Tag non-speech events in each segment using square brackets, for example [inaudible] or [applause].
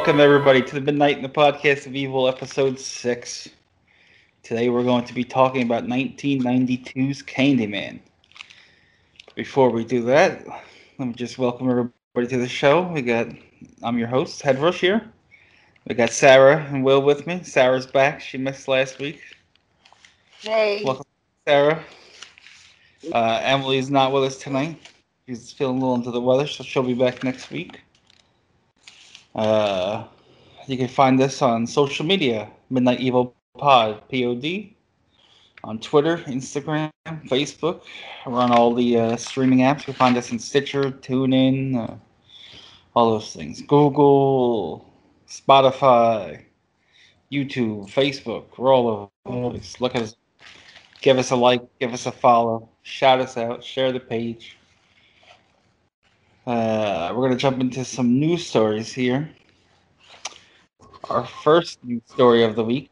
Welcome everybody to the Midnight in the Podcast of Evil, episode six. Today we're going to be talking about 1992's Candyman. Before we do that, let me just welcome everybody to the show. We got I'm your host, Head Rush here. We got Sarah and Will with me. Sarah's back. She missed last week. Hey. Welcome, Sarah. Uh, Emily's not with us tonight. She's feeling a little under the weather, so she'll be back next week. Uh, you can find us on social media, Midnight Evil Pod, P-O-D, on Twitter, Instagram, Facebook. We're on all the uh, streaming apps. You can find us in Stitcher, TuneIn, uh, all those things. Google, Spotify, YouTube, Facebook. We're all over the place. Look at us. Give us a like, give us a follow, shout us out, share the page. Uh, we're going to jump into some news stories here. Our first news story of the week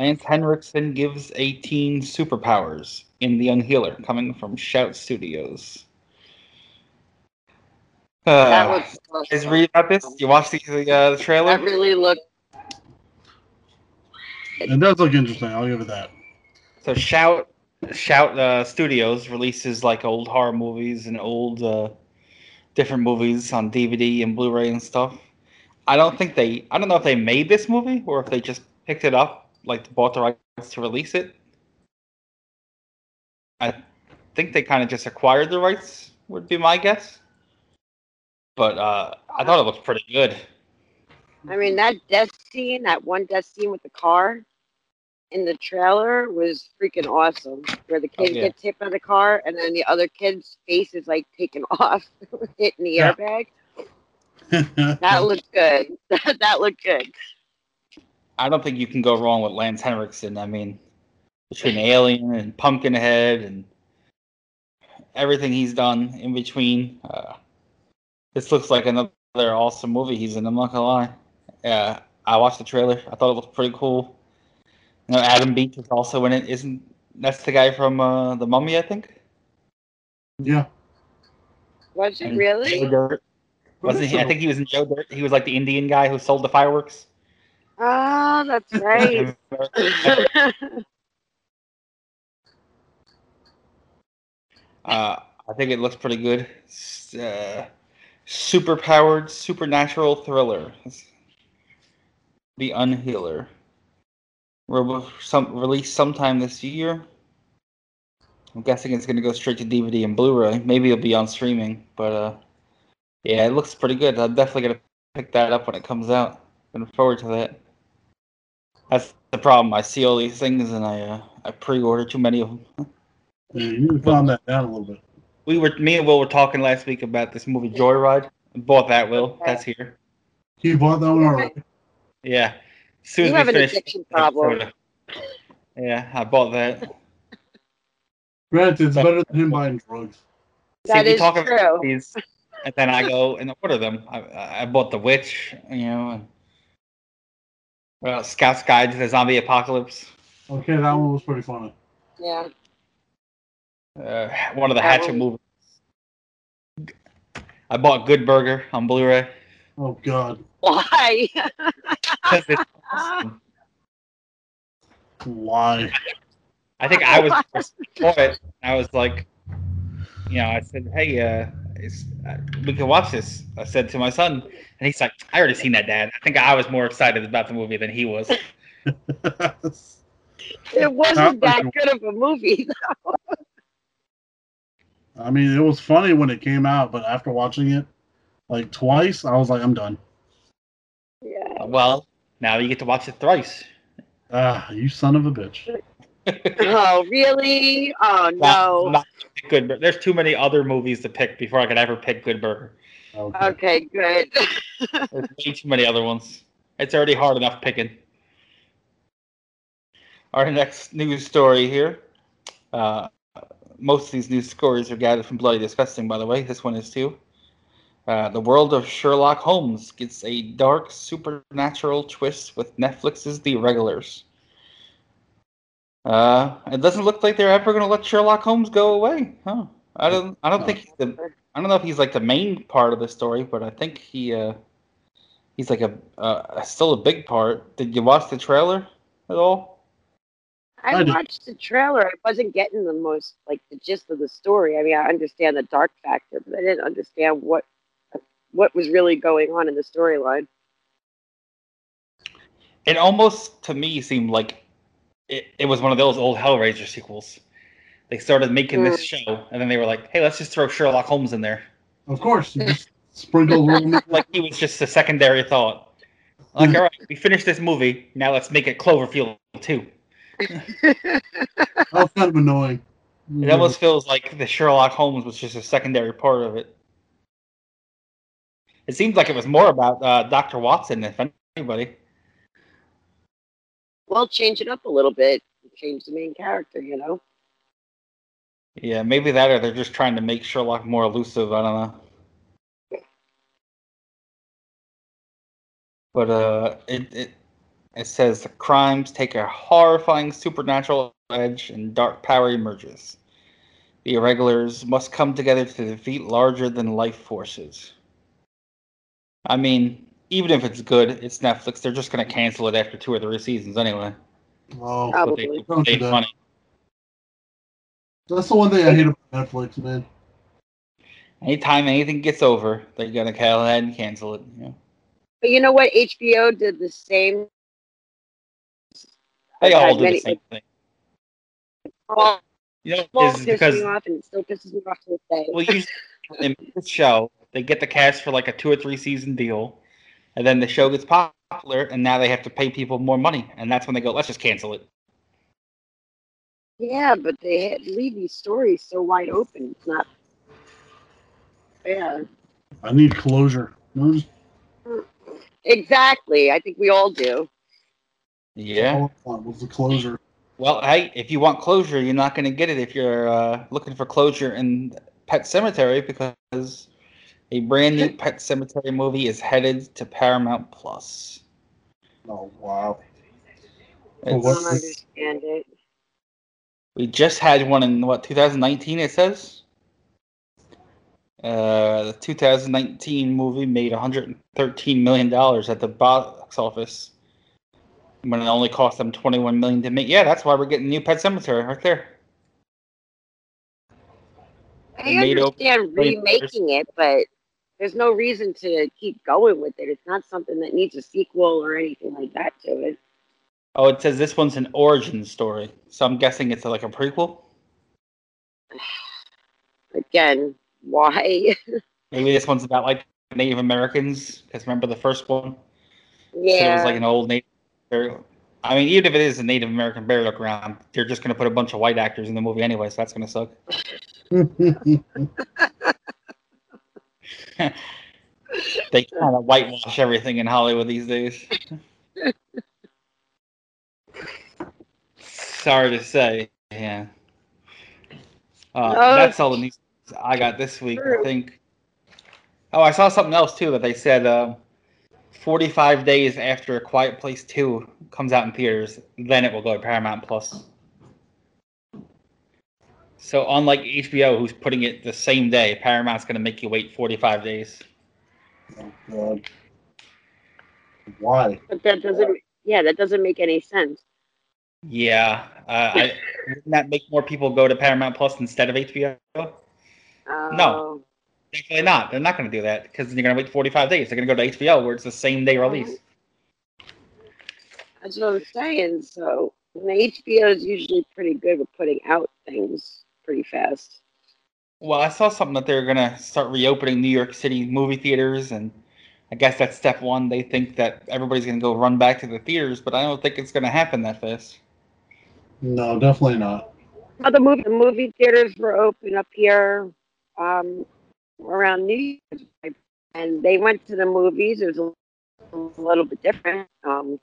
Lance Henriksen gives 18 superpowers in The Unhealer, coming from Shout Studios. Uh, that was awesome. Guys, read about this? You watched the, the, uh, the trailer? That really looked. It does look interesting. I'll give it that. So Shout Shout uh, Studios releases like old horror movies and old uh, different movies on DVD and Blu-ray and stuff. I don't think they. I don't know if they made this movie or if they just picked it up, like bought the rights to release it. I think they kind of just acquired the rights. Would be my guess. But uh, I thought it looked pretty good. I mean, that death scene, that one death scene with the car in the trailer was freaking awesome. Where the kid Oh, yeah. gets hit by the car and then the other kid's face is like taken [laughs] off, hitting the Yeah. airbag. [laughs] That looked good. [laughs] that looked good. I don't think you can go wrong with Lance Henriksen. I mean, between Alien and Pumpkinhead and everything he's done in between, uh, this looks like another awesome movie he's in. I'm not gonna lie. Yeah, I watched the trailer. I thought it looked pretty cool. You know, Adam Beach is also in it. Isn't that's the guy from uh, the Mummy? I think. yeah. Was it really? Joe Dirt. Wasn't he? I think he was in Joe Dirt. He was like the Indian guy who sold the fireworks. Oh, that's [laughs] right. Uh, I think it looks pretty good. S- Uh, super powered, supernatural thriller. The Unhealer. Re- some released sometime this year. I'm guessing it's gonna go straight to DVD and Blu-ray. Maybe it'll be on streaming, but uh, yeah, it looks pretty good. I'm definitely gonna pick that up when it comes out. Looking forward to that. That's the problem. I see all these things and I uh, I pre-order too many of them. yeah. You need to calm that down a little bit. We were me and Will were talking last week about this movie Joyride. Bought that, Will. That's here. You bought that one already. Yeah. As soon as You we have an finish addiction problem. Yeah, I bought that. Granted, it's better than him buying drugs. That we is talk about true. these, and then I go and order them. I, I bought The Witch, you know, and well, Scout's Guide to the Zombie Apocalypse. Okay, that one was pretty funny. Yeah. Uh, one of the That Hatchet one- movies. I bought Good Burger on Blu-ray. Oh God, Why? 'Cause it's awesome. why? I think I was for it. I was like, you know, I said, "Hey, uh, it's, uh, we can watch this." I said to my son, and he's like, "I already seen that, Dad." I think I was more excited about the movie than he was. [laughs] it wasn't that good of a movie. I mean, it was funny when it came out, but after watching it like twice, I was like, I'm done. yeah. well, now you get to watch it thrice. Ah, you son of a bitch. [laughs] Oh, really? Oh, [laughs] no. not Good. Bur- There's too many other movies to pick before I could ever pick Good Burger. Okay. Okay, good. [laughs] There's way too many other ones. It's already hard enough picking. Our next news story here. Uh, most of these news stories are gathered from Bloody Disgusting, by the way. This one is too. Uh, the world of Sherlock Holmes gets a dark supernatural twist with Netflix's The Regulars. Uh, it doesn't look like they're ever going to let Sherlock Holmes go away, huh? I don't. I don't think he's the. I don't know if he's like the main part of the story, but I think he. Uh, he's like a uh, still a big part. Did you watch the trailer at all? I, I watched the trailer. I wasn't getting the most like the gist of the story. I mean, I understand the dark factor, but I didn't understand what what was really going on in the storyline. It almost to me seemed like it, it was one of those old Hellraiser sequels. They started making this mm. show, and then they were like, "Hey, let's just throw Sherlock Holmes in there." Of course, just sprinkle a. Like he was just a secondary thought. Like, all right, we finished this movie. Now let's make it Cloverfield too. That was kind of annoying. It almost feels like the Sherlock Holmes was just a secondary part of it. It seems like it was more about uh, Doctor Watson, if anybody. well, change it up a little bit. Change the main character, you know. Yeah, maybe that, or they're just trying to make Sherlock more elusive. I don't know. But uh, it it it says the crimes take a horrifying supernatural edge, and dark power emerges. The irregulars must come together to defeat larger than life forces. I mean, even if it's good, it's Netflix. They're just gonna cancel it after two or three seasons anyway. Oh, But they Probably. Don't do save that. money. that's the one thing I hate about Netflix, man. Anytime anything gets over, they're gonna go ahead and cancel it. You know? But you know what? HBO did the same. They all do many- the same thing. All You know, all is because off, and it still pisses me off to this day. well, usually they make the show, they get the cast for like a two or three season deal, and then the show gets popular, and now they have to pay people more money, and that's when they go, let's just cancel it. Yeah, but they had, leave these stories so wide open. It's not fair. I need closure. You Exactly. I think we all do. Yeah. all I was the closure. Well, hey, if you want closure, you're not going to get it if you're uh, looking for closure in Pet Sematary because a brand new Pet Sematary movie is headed to Paramount Plus. Oh wow. I It's- what- don't understand it. We just had one in what 2019 it says. Uh, the 2019 movie made 113 million dollars at the box office, when it only cost them 21 million to make. Yeah, that's why we're getting new Pet Sematary right there. I They understand remaking it, but there's no reason to keep going with it. It's not something that needs a sequel or anything like that to it. Oh, it says this one's an origin story, so I'm guessing it's like a prequel. [sighs] Again, why? [laughs] Maybe this one's about like Native Americans, because remember the first one? So it was like an old Native. burial- I mean, even if it is a Native American burial ground, they're just going to put a bunch of white actors in the movie anyway, so that's going to suck. [laughs] [laughs] [laughs] They kind of whitewash everything in Hollywood these days. Sorry to say, yeah. Uh, No, that's all the news I got this week, I think. Oh, I saw something else too that they said uh, 45 days after A Quiet Place 2 comes out in theaters, then it will go to Paramount Plus. So, unlike HBO, who's putting it the same day, Paramount's going to make you wait 45 days. oh god. Why? but that doesn't. Yeah, that doesn't make any sense. Yeah, uh, I, wouldn't that make more people go to Paramount Plus instead of HBO? Oh. Definitely not. They're not going to do that because you're going to wait 45 days. They're going to go to HBO where it's the same day release. That's what I'm saying. So, and the HBO is usually pretty good with putting out things pretty fast. Well, I saw something that they're going to start reopening New York City movie theaters, and I guess that's step one. They think that everybody's going to go run back to the theaters, but I don't think it's going to happen that fast. No, definitely not. Well, the movie, the movie theaters were open up here um, around New Year's, and they went to the movies. It was a, a little bit different, um,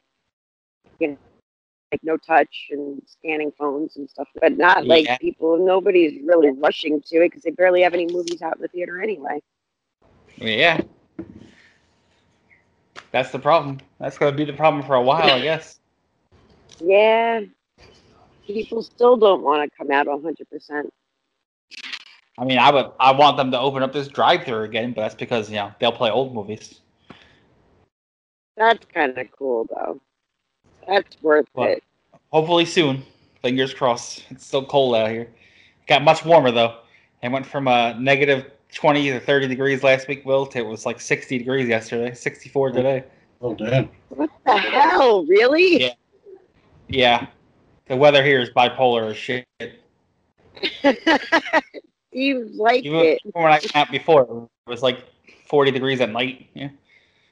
you know, like no touch and scanning phones and stuff, but not Yeah. like people. Nobody's really rushing to it because they barely have any movies out in the theater anyway. Yeah. That's the problem. That's going to be the problem for a while, I guess. [laughs] Yeah, people still don't want to come out 100%. I mean, I would, I want them to open up this drive-through again, but that's because you know they'll play old movies. That's kind of cool, though. That's worth What? it. Hopefully soon. Fingers crossed. It's still cold out here. Got much warmer though. It went from a negative 20 to 30 degrees last week, Will, to it was like 60 degrees yesterday, 64 today. Oh damn. What the hell? Really? Yeah. Yeah. The weather here is bipolar as shit. [laughs] Seems like Even it. when I went out before, it was like 40 degrees at night. Yeah.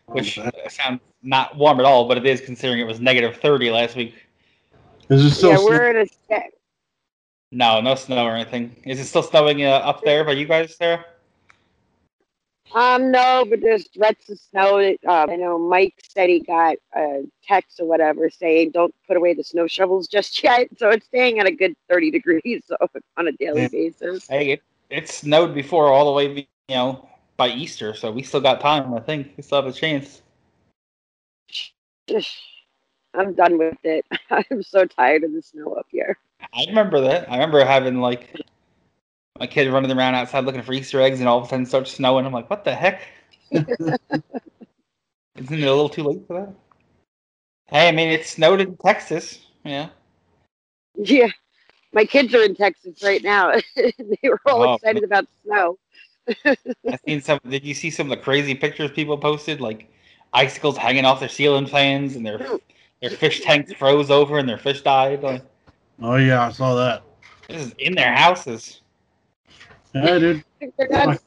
Which damn. uh, sounds not warm at all, but it is considering it was negative 30 last week. Is it still Yeah, snow- we're in a. No, no snow or anything. Is it still snowing uh, up there by you guys, Sarah? Um, no, but there's threats of snow. Uh, I know Mike said he got a text or whatever saying don't put away the snow shovels just [laughs] yet. So it's staying at a good 30 degrees [laughs] so on a daily Yeah. basis. Hey, it, it snowed before all the way, you know, by Easter, so we still got time. I think we still have a chance. I'm done with it. [laughs] I'm so tired of the snow up here. I remember that. I remember having like my kid running around outside looking for Easter eggs, and all of a sudden it starts snowing. I'm like, what the heck? [laughs] Isn't it a little too late for that? Hey, I mean, it snowed in Texas. Yeah. Yeah, my kids are in Texas right now. [laughs] they were all Oh, excited about snow. [laughs] I seen some. Did you see some of the crazy pictures people posted? Like icicles hanging off their ceiling fans, and their their fish tanks froze over, and their fish died. Like Oh yeah, I saw that. this is in their houses. Yeah, dude. They're not,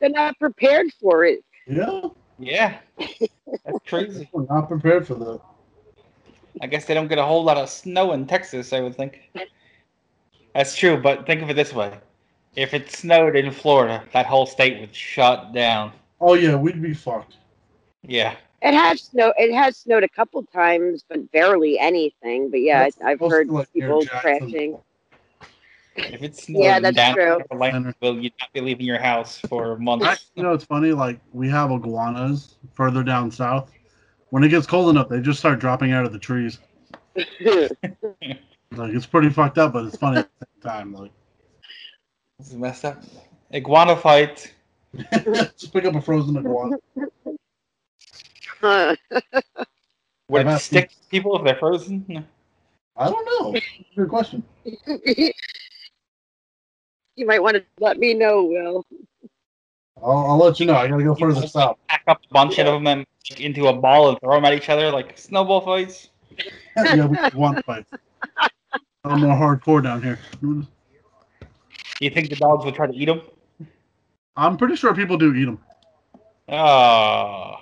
they're not prepared for it. Yeah, Yeah, that's crazy. we're not prepared for that. I guess they don't get a whole lot of snow in Texas. I would think. That's true, but think of it this way: if it snowed in Florida, that whole state would shut down. Oh yeah, we'd be fucked. Yeah, It has snow. It has snowed a couple times, but barely anything. But yeah, That's I've heard like, people crashing. if it [laughs] snowed Yeah, that's down true. Will you'd not be leaving your house for months. I, you know, it's funny. Like we have iguanas further down south. When it gets cold enough, they just start dropping out of the trees. [laughs] Like it's pretty fucked up, but it's funny at the same time. Like This is messed up. Iguana fight. just pick up a frozen iguana. Huh. [laughs] Would it asked stick to people if they're frozen? No. I don't know. Good question. [laughs] you might want to let me know, Will. I'll, I'll let you know. I gotta go You further just, south. Pack up a bunch of them and into a ball and throw them at each other like snowball fights. [laughs] yeah, we iguana fights. I'm more hardcore down here. Do you think the dogs would try to eat them? I'm pretty sure people do eat them. Oh.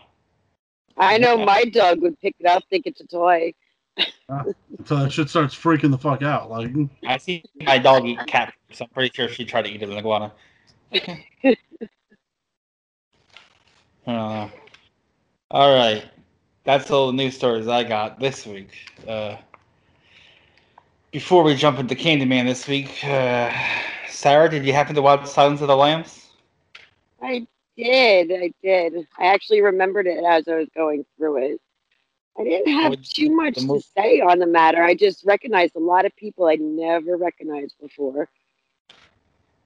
I know my dog would pick it up, think it's a toy. So that shit starts freaking the fuck out. Like I see my dog eat cat, so I'm pretty sure she'd try to eat an iguana. [laughs] uh, all right, that's all the news stories I got this week. Uh, before we jump into Candyman this week, uh, Sarah, did you happen to watch Silence of the Lambs? I did, I did. I actually remembered it as I was going through it. I didn't have Would- too much to mo- say on the matter. I just recognized a lot of people I'd never recognized before.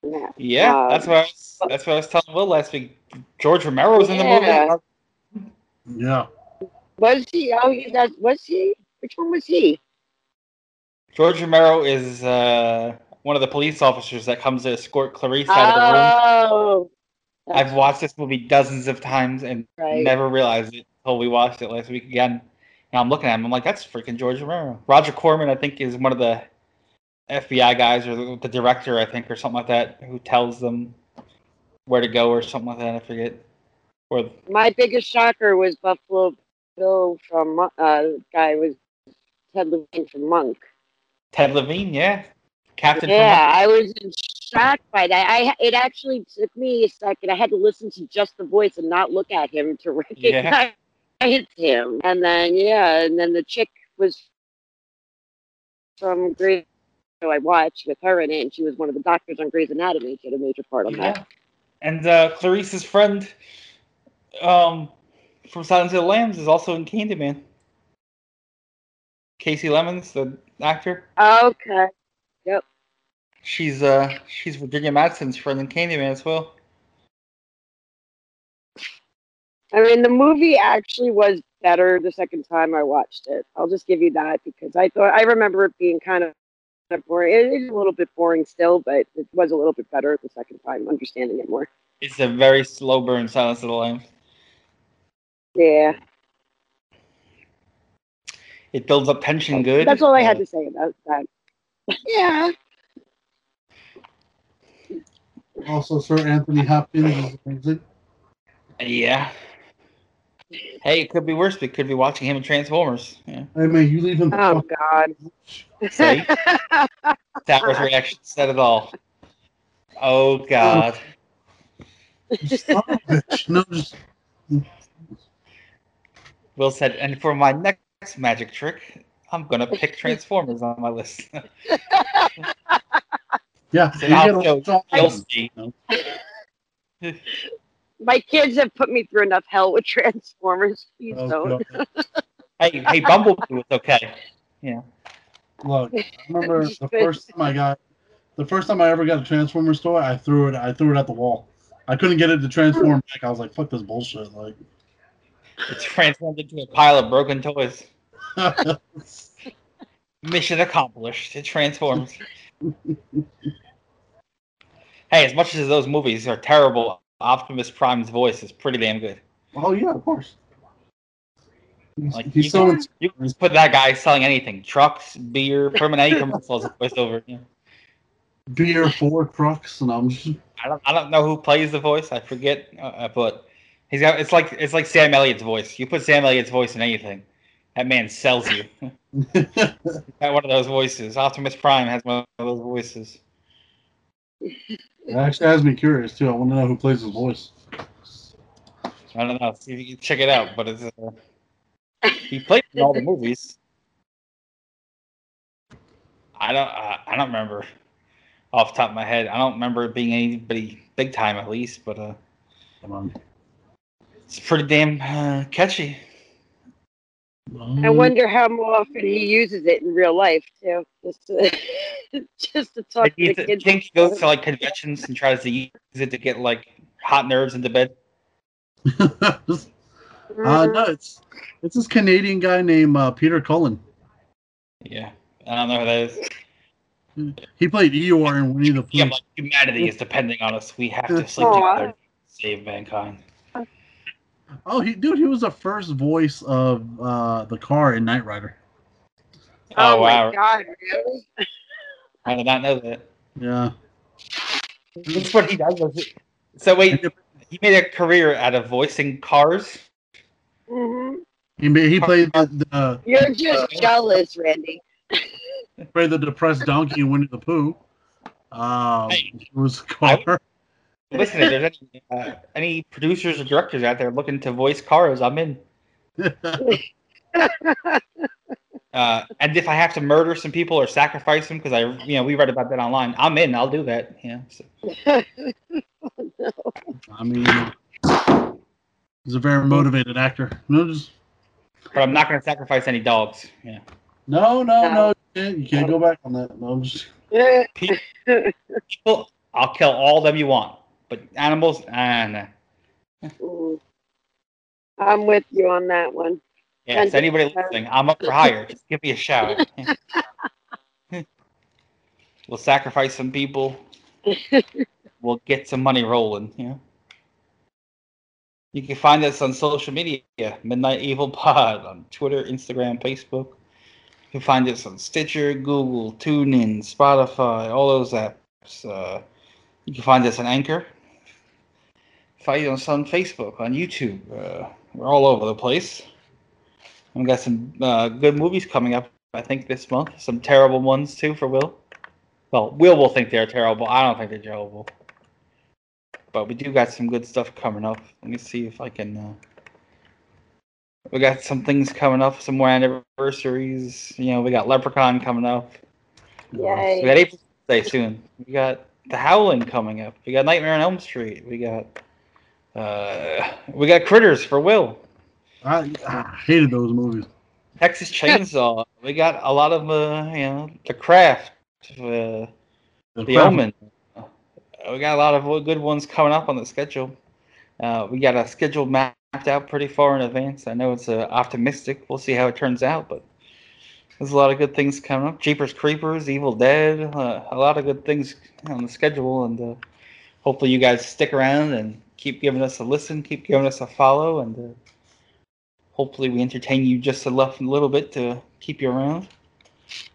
Yeah. Yeah, Um, that's what I was, that's what I was telling Will last week. George Romero was in the movie. yeah. Was he? Oh, he, that was he? Which one was he? George Romero is uh, one of the police officers that comes to escort Clarice out of the room. Oh, I've watched this movie dozens of times and right. never realized it until we watched it last week again. And I'm looking at him, I'm like, that's freaking George Romero. Roger Corman, I think, is one of the FBI guys or the, the director, I think, or something like that, who tells them where to go or something like that. I forget. Or My biggest shocker was Buffalo Bill from uh, guy was Ted Levine from Monk. Ted Levine, yeah, Captain. Yeah, I was in shock by that. I it actually took me a second. I had to listen to just the voice and not look at him to [laughs] recognize him. And then yeah, and then the chick was from Grey's. So I watched with her in it, and she was one of the doctors on Grey's Anatomy. She had a major part on Yeah, that. and uh, Clarice's friend, um, from Silence of the Lambs, is also in Candyman. Kasi Lemmons, the actor. Okay. She's uh she's Virginia Madsen's friend in Candyman as well. I mean, the movie actually was better the second time I watched it. I'll just give you that because I thought I remember it being kind of boring. It is a little bit boring still, but it was a little bit better the second time, understanding it more. It's a very slow burn, Silence of the Lambs. Yeah, It builds up tension good. that's all I had Uh, to say about that. yeah, Also, Sir Anthony Hopkins is amazing. Yeah. Hey, it could be worse. We could be watching him in Transformers. Yeah. Hey man, you leave him. oh God. See? [laughs] That was reaction said it all. Oh God. you son of a bitch. No, just Will said, and for my next magic trick, I'm gonna pick Transformers on my list. [laughs] yeah. You get go- a- [laughs] My kids have put me through enough hell with Transformers. Please Oh, don't. [laughs] Hey, hey, Bumblebee was okay. Yeah. Look, I [laughs] remember the first time I got, the first time I ever got a Transformers toy, I threw it. I threw it at the wall. I couldn't get it to transform back. I was like, "Fuck this bullshit!" Like, It's transformed into a pile of broken toys. Mission accomplished. It transforms. Hey, as much as those movies are terrible, Optimus Prime's voice is pretty damn good. oh yeah, of course. He's, Like, he's you so can- You can just put that guy selling anything trucks, beer, [laughs] permanent commercials voiced over. Yeah. beer four trucks, and I'm just I don't I don't know who plays the voice. I forget, uh, but he's got it's like it's like Sam Elliott's voice. You put Sam Elliott's voice in anything, that man sells you. [laughs] Got one of those voices. Optimus Prime has one of those voices. it actually has me curious too. I want to know who plays his voice. I don't know. See if you can check it out. But it's uh, he played in all the movies. I don't. Uh, I don't remember off the top of my head. I don't remember it being anybody big time at least. But uh, it's pretty damn uh, catchy. I wonder how often he uses it in real life too, just to, [laughs] just to talk I to the think kids. think he goes to like conventions and tries to use it to get like hot nerves into bed. [laughs] uh, no, it's it's this Canadian guy named uh, Peter Cullen. Yeah, I don't know who that is. He played Eeyore in Winnie the Pooh. Yeah, like humanity is depending on us. We have to sleep Aw. together to save mankind. Oh, he dude, he was the first voice of uh, the car in Knight Rider. Oh, Oh, wow. my god, really? [laughs] I did not know that. Yeah. That's what he does. does it- So wait, he made a career out of voicing cars. Mm-hmm. He ma- he played the, the You're just jealous, Randy. played the depressed donkey in Winnie the Pooh. Um, Hey. it was a car. Listen, if there's any uh, any producers or directors out there looking to voice cars, I'm in. [laughs] Uh, and if I have to murder some people or sacrifice them, because I, you know, we read about that online, I'm in. I'll do that. Yeah. So, [laughs] I mean, he's a very motivated actor. No, just but I'm not going to sacrifice any dogs. Yeah. no, no, No. no. You can't, you can't go back on that. No, I'm just [laughs] People, I'll kill all of them you want, but animals, nah. Mm. I'm with you on that one. Yeah, anybody listening, I'm up for hire. Just give me a shout. [laughs] [laughs] we'll sacrifice some people. [laughs] We'll get some money rolling. Yeah. You can find us on social media, Midnight Evil Pod, on Twitter, Instagram, Facebook. You can find us on Stitcher, Google, TuneIn, Spotify, all those apps. Uh, you can find us on Anchor. Find us on Facebook, on YouTube. Uh, we're all over the place. We got some uh, good movies coming up. I think this month. Some terrible ones too for Will. Well, Will will think they're terrible. I don't think they're terrible. But we do got some good stuff coming up. Let me see if I can. Uh... We got some things coming up. Some more anniversaries. You know, we got Leprechaun coming up. Yay. We got April Day soon. We got The Howling coming up. We got Nightmare on Elm Street. We got. Uh, we got Critters for Will. I, I hated those movies. Texas Chainsaw. [laughs] we got a lot of uh, you know the craft, uh, the Omen. Uh, we got a lot of good ones coming up on the schedule. Uh, we got a schedule mapped out pretty far in advance. I know it's uh, optimistic. We'll see how it turns out, but there's a lot of good things coming up. Jeepers Creepers, Evil Dead, uh, a lot of good things on the schedule, and uh, hopefully you guys stick around and keep giving us a listen, keep giving us a follow, and uh, hopefully we entertain you just a little bit to keep you around.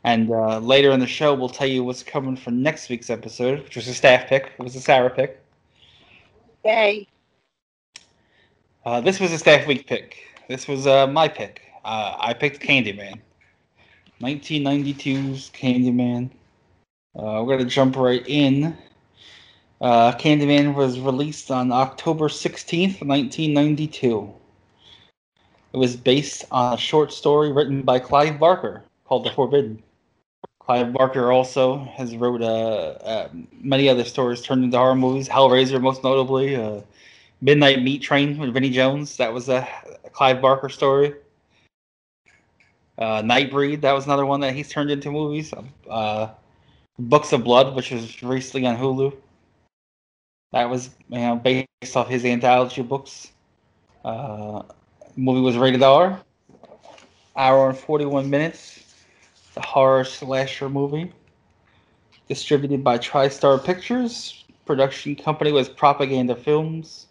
And uh, later in the show, we'll tell you what's coming for next week's episode, which was a staff pick. It was a Sarah pick. Yay. Uh, this was a staff week pick. This was uh, my pick. Uh, I picked Candyman. 1992's Candyman. Uh, we're going to jump right in. Uh, Candyman was released on October 16th, 1992. It was based on a short story written by Clive Barker called The Forbidden. Clive Barker also has wrote uh, uh, many other stories turned into horror movies. Hellraiser, most notably. Uh, Midnight Meat Train with Vinnie Jones. That was a, Clive Barker story. Uh, Nightbreed. That was another one that he's turned into movies. Uh, Books of Blood, which was recently on Hulu. That was you know based off his anthology books. Uh, movie was rated R. Hour and forty one minutes. The horror slasher movie. Distributed by TriStar Pictures. Production company was Propaganda Films.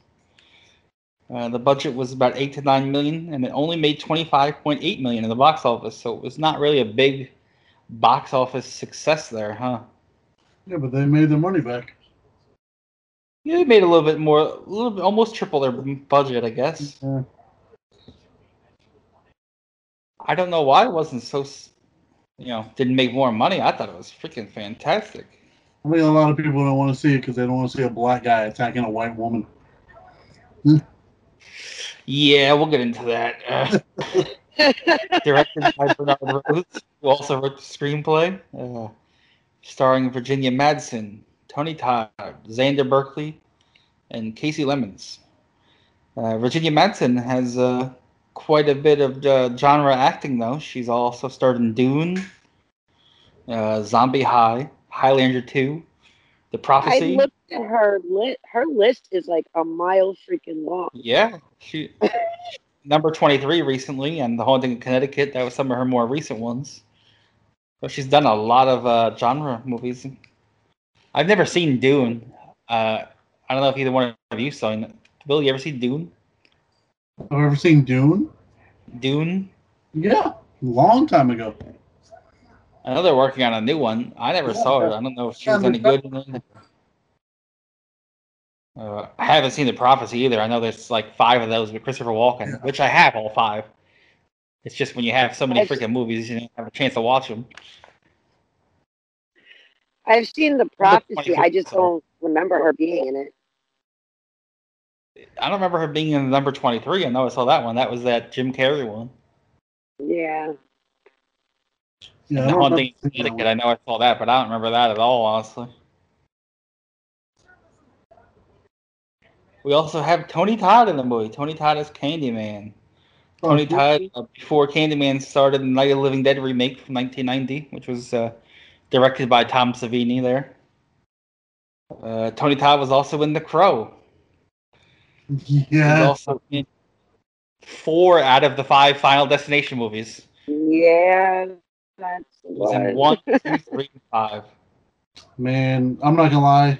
Uh, the budget was about eight to nine million, and it only made twenty five point eight million in the box office. So it was not really a big box office success there, huh? Yeah, but they made their money back. Yeah, they made a little bit more, a little bit, almost triple their budget, I guess. Yeah. I don't know why it wasn't so, you know, didn't make more money. I thought it was freaking fantastic. I mean, a lot of people don't want to see it because they don't want to see a black guy attacking a white woman. Yeah, we'll get into that. Uh, [laughs] directed by Bernard Rose, who also wrote the screenplay, uh, starring Virginia Madsen, Tony Todd, Xander Berkeley, and Kasi Lemmons. Uh, Virginia Madsen has uh, quite a bit of uh, genre acting, though. She's also starred in Dune, uh, Zombie High, Highlander 2, The Prophecy. I looked at her list. Her list is like a mile freaking long. Yeah, she [laughs] number 23 recently, and The Haunting of Connecticut. That was some of her more recent ones. But she's done a lot of uh, genre movies. I've never seen Dune. Uh, I don't know if either one of you saw it. Will, you ever seen Dune? I've ever seen Dune. Dune? Yeah, long time ago. I know they're working on a new one. I never yeah, saw it. I don't know if she was any good. Uh, I haven't seen the prophecy either. I know there's like five of those with Christopher Walken, yeah. which I have all five. It's just when you have so many freaking movies, you don't have a chance to watch them. I've seen the prophecy. I just don't remember her being in it. I don't remember her being in number 23. I know I saw that one. That was that Jim Carrey one. Yeah. Yeah, I, Haunting Connecticut. I know I saw that, but I don't remember that at all, honestly. We also have Tony Todd in the movie. Tony Todd is Candyman. Oh, Tony Todd, uh, before Candyman started the Night of the Living Dead remake from 1990, which was uh, directed by Tom Savini there. Uh, Tony Todd was also in The Crow. Yeah. also in four out of the five Final Destination movies. Yeah, that's was in one, two, [laughs] three, five. Man, I'm not gonna lie.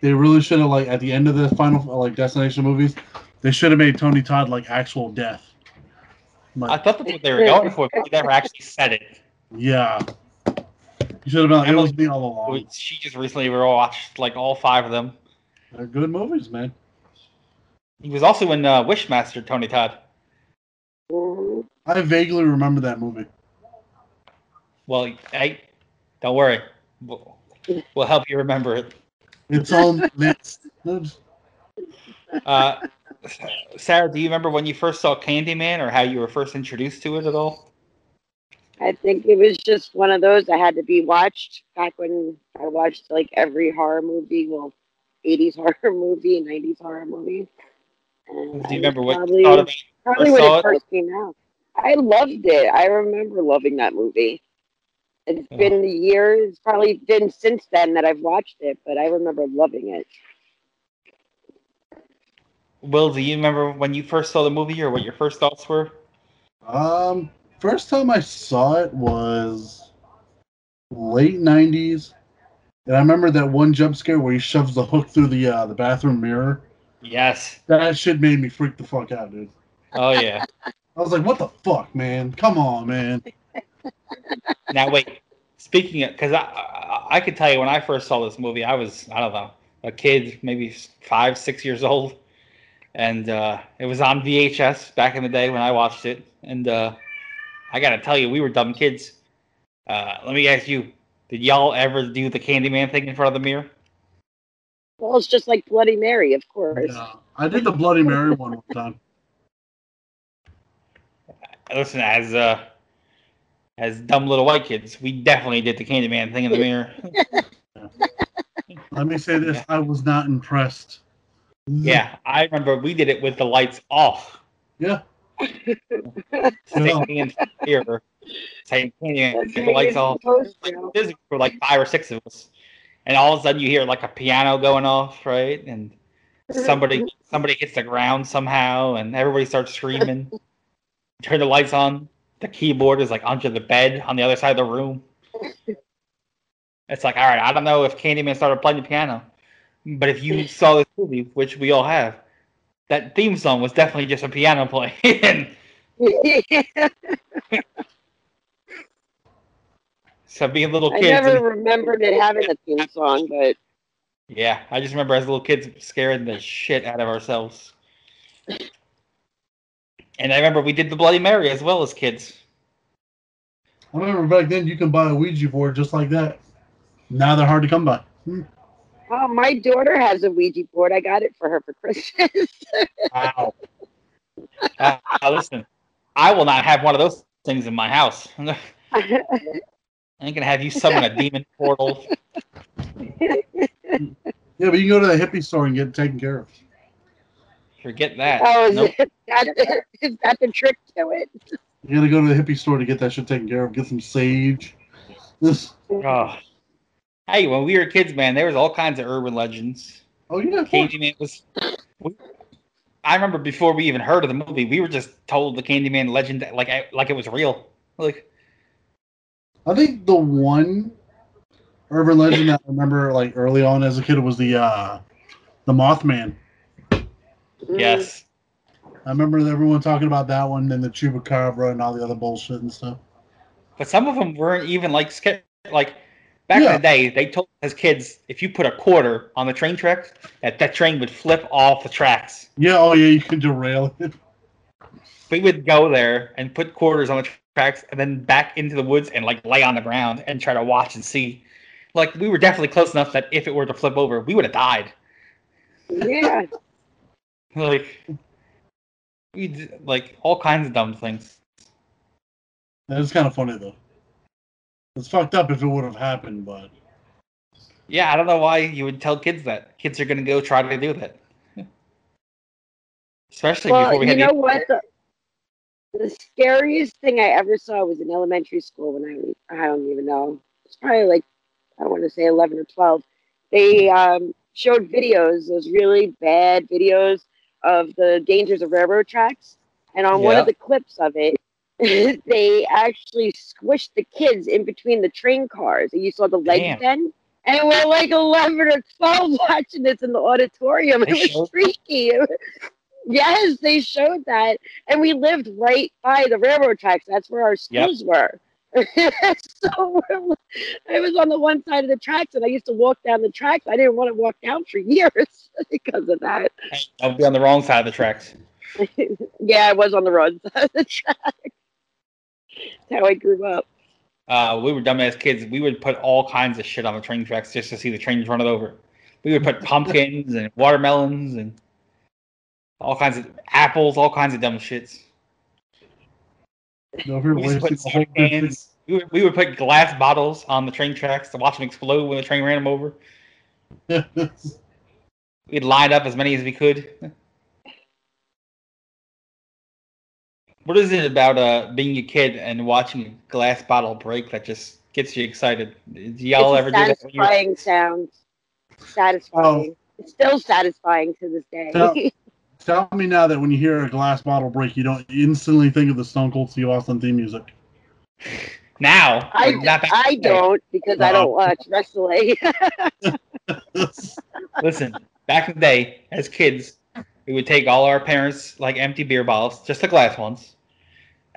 They really should have like at the end of the final like destination movies, they should have made Tony Todd like actual death. But, I thought that's what they were going for, but they never actually said it. Yeah. You should have like, it was me all along. She just recently watched like all five of them. They're good movies, man. He was also in uh, Wishmaster, Tony Todd. I vaguely remember that movie. Well, hey, don't worry. We'll, we'll help you remember it. It's on list. Uh, Sarah, do you remember when you first saw Candyman or how you were first introduced to it at all? I think it was just one of those that had to be watched back when I watched like every horror movie, well, 80s [laughs] horror movie, 90s horror movie. And Do you remember what probably, you thought about Probably when it first came out. I loved it. I remember loving that movie. It's yeah. been years, probably been since then that I've watched it, but I remember loving it. Will, do you remember when you first saw the movie or what your first thoughts were? Um, first time I saw it was late '90s, and I remember that one jump scare where he shoves the hook through the uh, the bathroom mirror. Yes. That shit made me freak the fuck out, dude. Oh yeah. [laughs] I was like, "What the fuck, man? Come on, man!" [laughs] now wait. Speaking of, because I, I I could tell you when I first saw this movie, I was I don't know a kid, maybe five six years old, and uh, it was on VHS back in the day when I watched it. And uh, I gotta tell you, we were dumb kids. Uh, let me ask you, did y'all ever do the Candyman thing in front of the mirror? Well, it's just like Bloody Mary, of course. Yeah, I did the Bloody Mary one one time. Listen, as uh, as dumb little white kids, we definitely did the Candyman thing in the mirror. Let me say this: I was not impressed. yeah, I remember we did it with the lights off. Yeah. Same thing in here. Same thing, the lights you're off. supposed to. There's for like five or six of us, and all of a sudden you hear like a piano going off, right? And somebody somebody hits the ground somehow, and everybody starts screaming. [laughs] Turn the lights on. The keyboard is like under the bed on the other side of the room. It's like, all right, I don't know if Candyman started playing the piano, but if you [laughs] saw this movie, which we all have, that theme song was definitely just a piano playing. [laughs] [laughs] so being little kids. I never and- remembered it having a theme song, but yeah, I just remember as little kids scaring the shit out of ourselves. And I remember we did the Bloody Mary as well as kids. I remember back then you can buy a Ouija board just like that. Now they're hard to come by. Hmm. Oh, my daughter has a Ouija board. I got it for her for Christmas. [laughs] Wow. Uh, listen, I will not have one of those things in my house. [laughs] I ain't gonna have you summon a demon portal. Yeah, but you can go to the hippie store and get it taken care of. Forget that. oh, is, Nope. it, that, [laughs] is that the trick to it? You gotta go to the hippie store to get that shit taken care of. Get some sage. This. Oh. Hey, when we were kids, man, there was all kinds of urban legends. Oh yeah. Candyman was. I remember before we even heard of the movie, we were just told the Candyman legend like like it was real. Like, I think the one urban legend that I remember like early on as a kid was the uh the Mothman. yes, I remember everyone talking about that one, and the Chupacabra and all the other bullshit and stuff. but some of them weren't even like like back Yeah. in the day. They told us kids if you put a quarter on the train tracks, that that train would flip off the tracks. Yeah, oh yeah, you could derail it. We would go there and put quarters on the tracks, and then back into the woods and like lay on the ground and try to watch and see. Like we were definitely close enough that if it were to flip over, we would have died. Yeah. [laughs] Like we did, like all kinds of dumb things. That is kind of funny though. It's fucked up if it would have happened, but Yeah, I don't know why you would tell kids that. Kids are gonna go try to do that. Especially before Well, we you had know the, what? The, the scariest thing I ever saw was in elementary school when I was, I don't even know. It's probably like, I want to say 11 or 12. They um, showed videos, those really bad videos of the dangers of railroad tracks. And on one of the clips of it, [laughs] they actually squished the kids in between the train cars. And you saw the legs Damn. then. And we're like 11 or 12 [laughs] watching this in the auditorium. They It was freaky. [laughs] Yes, they showed that, and we lived right by the railroad tracks. That's where our schools were. so I was on the one side of the tracks, and I used to walk down the tracks. I didn't want to walk down for years because of that. I'll be on the wrong side of the tracks. yeah, I was on the wrong side of the track. That's [laughs] how I grew up. Uh, we were dumbass kids. We would put all kinds of shit on the train tracks just to see the trains run it over. We would put [laughs] pumpkins and watermelons and all kinds of apples, all kinds of dumb shits. you know, We used put the whole soda cans. We would, we would put glass bottles on the train tracks to watch them explode when the train ran them over. [laughs] We'd line up as many as we could. What is it about uh being a kid and watching a glass bottle break that just gets you excited? Did y'all it's ever a do that? when you were- satisfying sound. Satisfying. It's still satisfying to this day. Yeah. [laughs] tell me now that when you hear a glass bottle break, you don't instantly think of the Stone Cold Steve Austin theme music. Now, I, not back I in the day. don't because I don't watch wrestling. [laughs] [laughs] Listen, back in the day, as kids, we would take all our parents' like empty beer bottles, just the glass ones,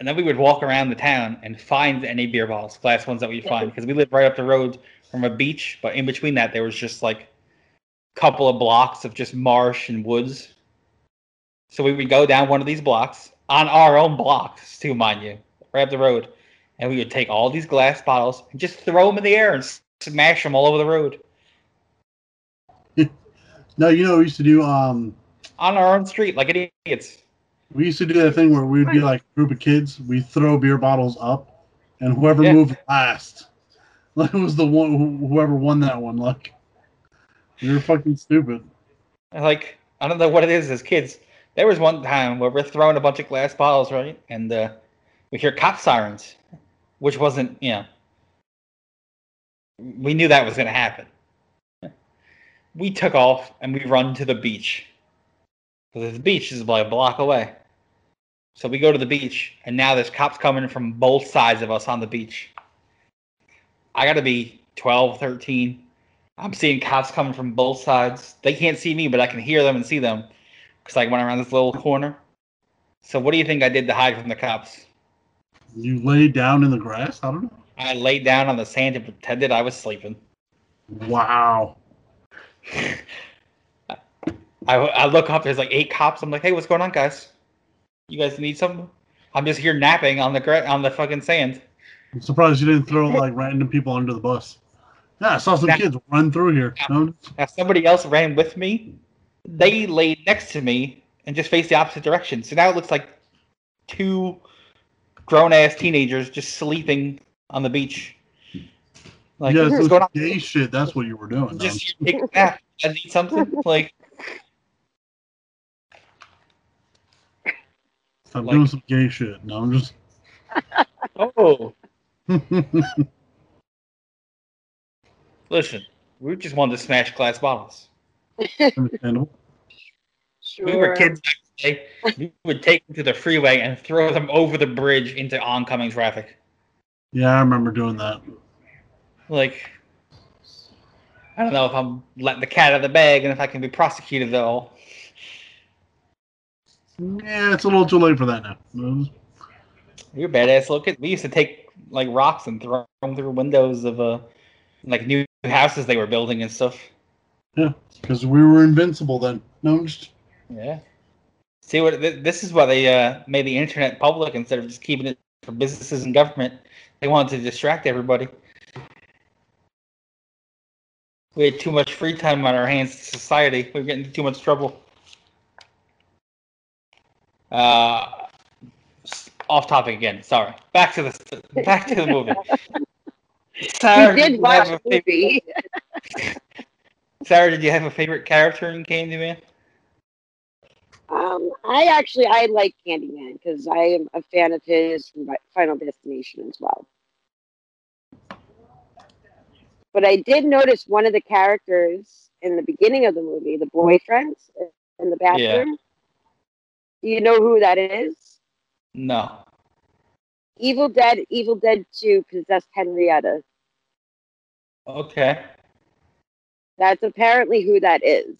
and then we would walk around the town and find any beer bottles, glass ones that we find, because we lived right up the road from a beach. But in between that, there was just like a couple of blocks of just marsh and woods. So we would go down one of these blocks on our own blocks, too, mind you, right up the road, and we would take all these glass bottles and just throw them in the air and smash them all over the road [laughs] no, you know, we used to do. Um, on our own street like idiots. We used to do that thing where we'd be like a group of kids. We throw beer bottles up, and whoever Yeah. moved last, like [laughs] was the one who- whoever won that one. Like, we were fucking stupid. Like I don't know what it is as kids. There was one time where we're throwing a bunch of glass bottles, right? And uh, we hear cop sirens, which wasn't, you know, we knew that was going to happen. We took off and we run to the beach. Because the beach is like a block away. So we go to the beach, and now there's cops coming from both sides of us on the beach. I got to be 12, 13. I'm seeing cops coming from both sides. They can't see me, but I can hear them and see them because I went around this little corner. So, what do you think I did to hide from the cops? You laid down in the grass. I don't know. I laid down on the sand and pretended I was sleeping. Wow. [laughs] I, I look up, there's like eight cops. I'm like, hey, what's going on, guys? You guys need some? I'm just here napping on the on the fucking sand. I'm surprised you didn't throw like random people under the bus. Yeah, I saw some Nah. kids run through here. No, Now, somebody else ran with me. They laid next to me and just faced the opposite direction. So now it looks like two grown ass teenagers just sleeping on the beach. Like, yeah, what's going on? gay shit. That's what you were doing. Just take a nap and eat something. [laughs] Like, Stop like- doing some gay shit. No, I'm just. [laughs] oh, listen, we just wanted to smash glass bottles. understandable. sure. We were kids back in. We would take them to the freeway and throw them over the bridge into oncoming traffic. Yeah, I remember doing that. Like, I don't know if I'm letting the cat out of the bag and if I can be prosecuted at all. Yeah, it's a little too late for that now. Were badass little kids. We used to take like rocks and throw them through windows of uh, like new houses they were building and stuff. Yeah, because we were invincible then. No, I'm just. Yeah. See what th- this is why they uh, made the internet public instead of just keeping it for businesses and government. They wanted to distract everybody. We had too much free time on our hands. Society, we were getting too much trouble. Uh, off topic again. Sorry. Back to the back to the movie. [laughs] Sarah, you did did you watch have a favorite, movie. [laughs] Sarah, did you have a favorite character in Candyman? Um, I actually I like Candyman because I am a fan of his from Final Destination as well. But I did notice one of the characters in the beginning of the movie, the boyfriend in the bathroom. Do you know who that is? No. Evil Dead, Evil Dead 2 possessed Henrietta. Okay. That's apparently who that is.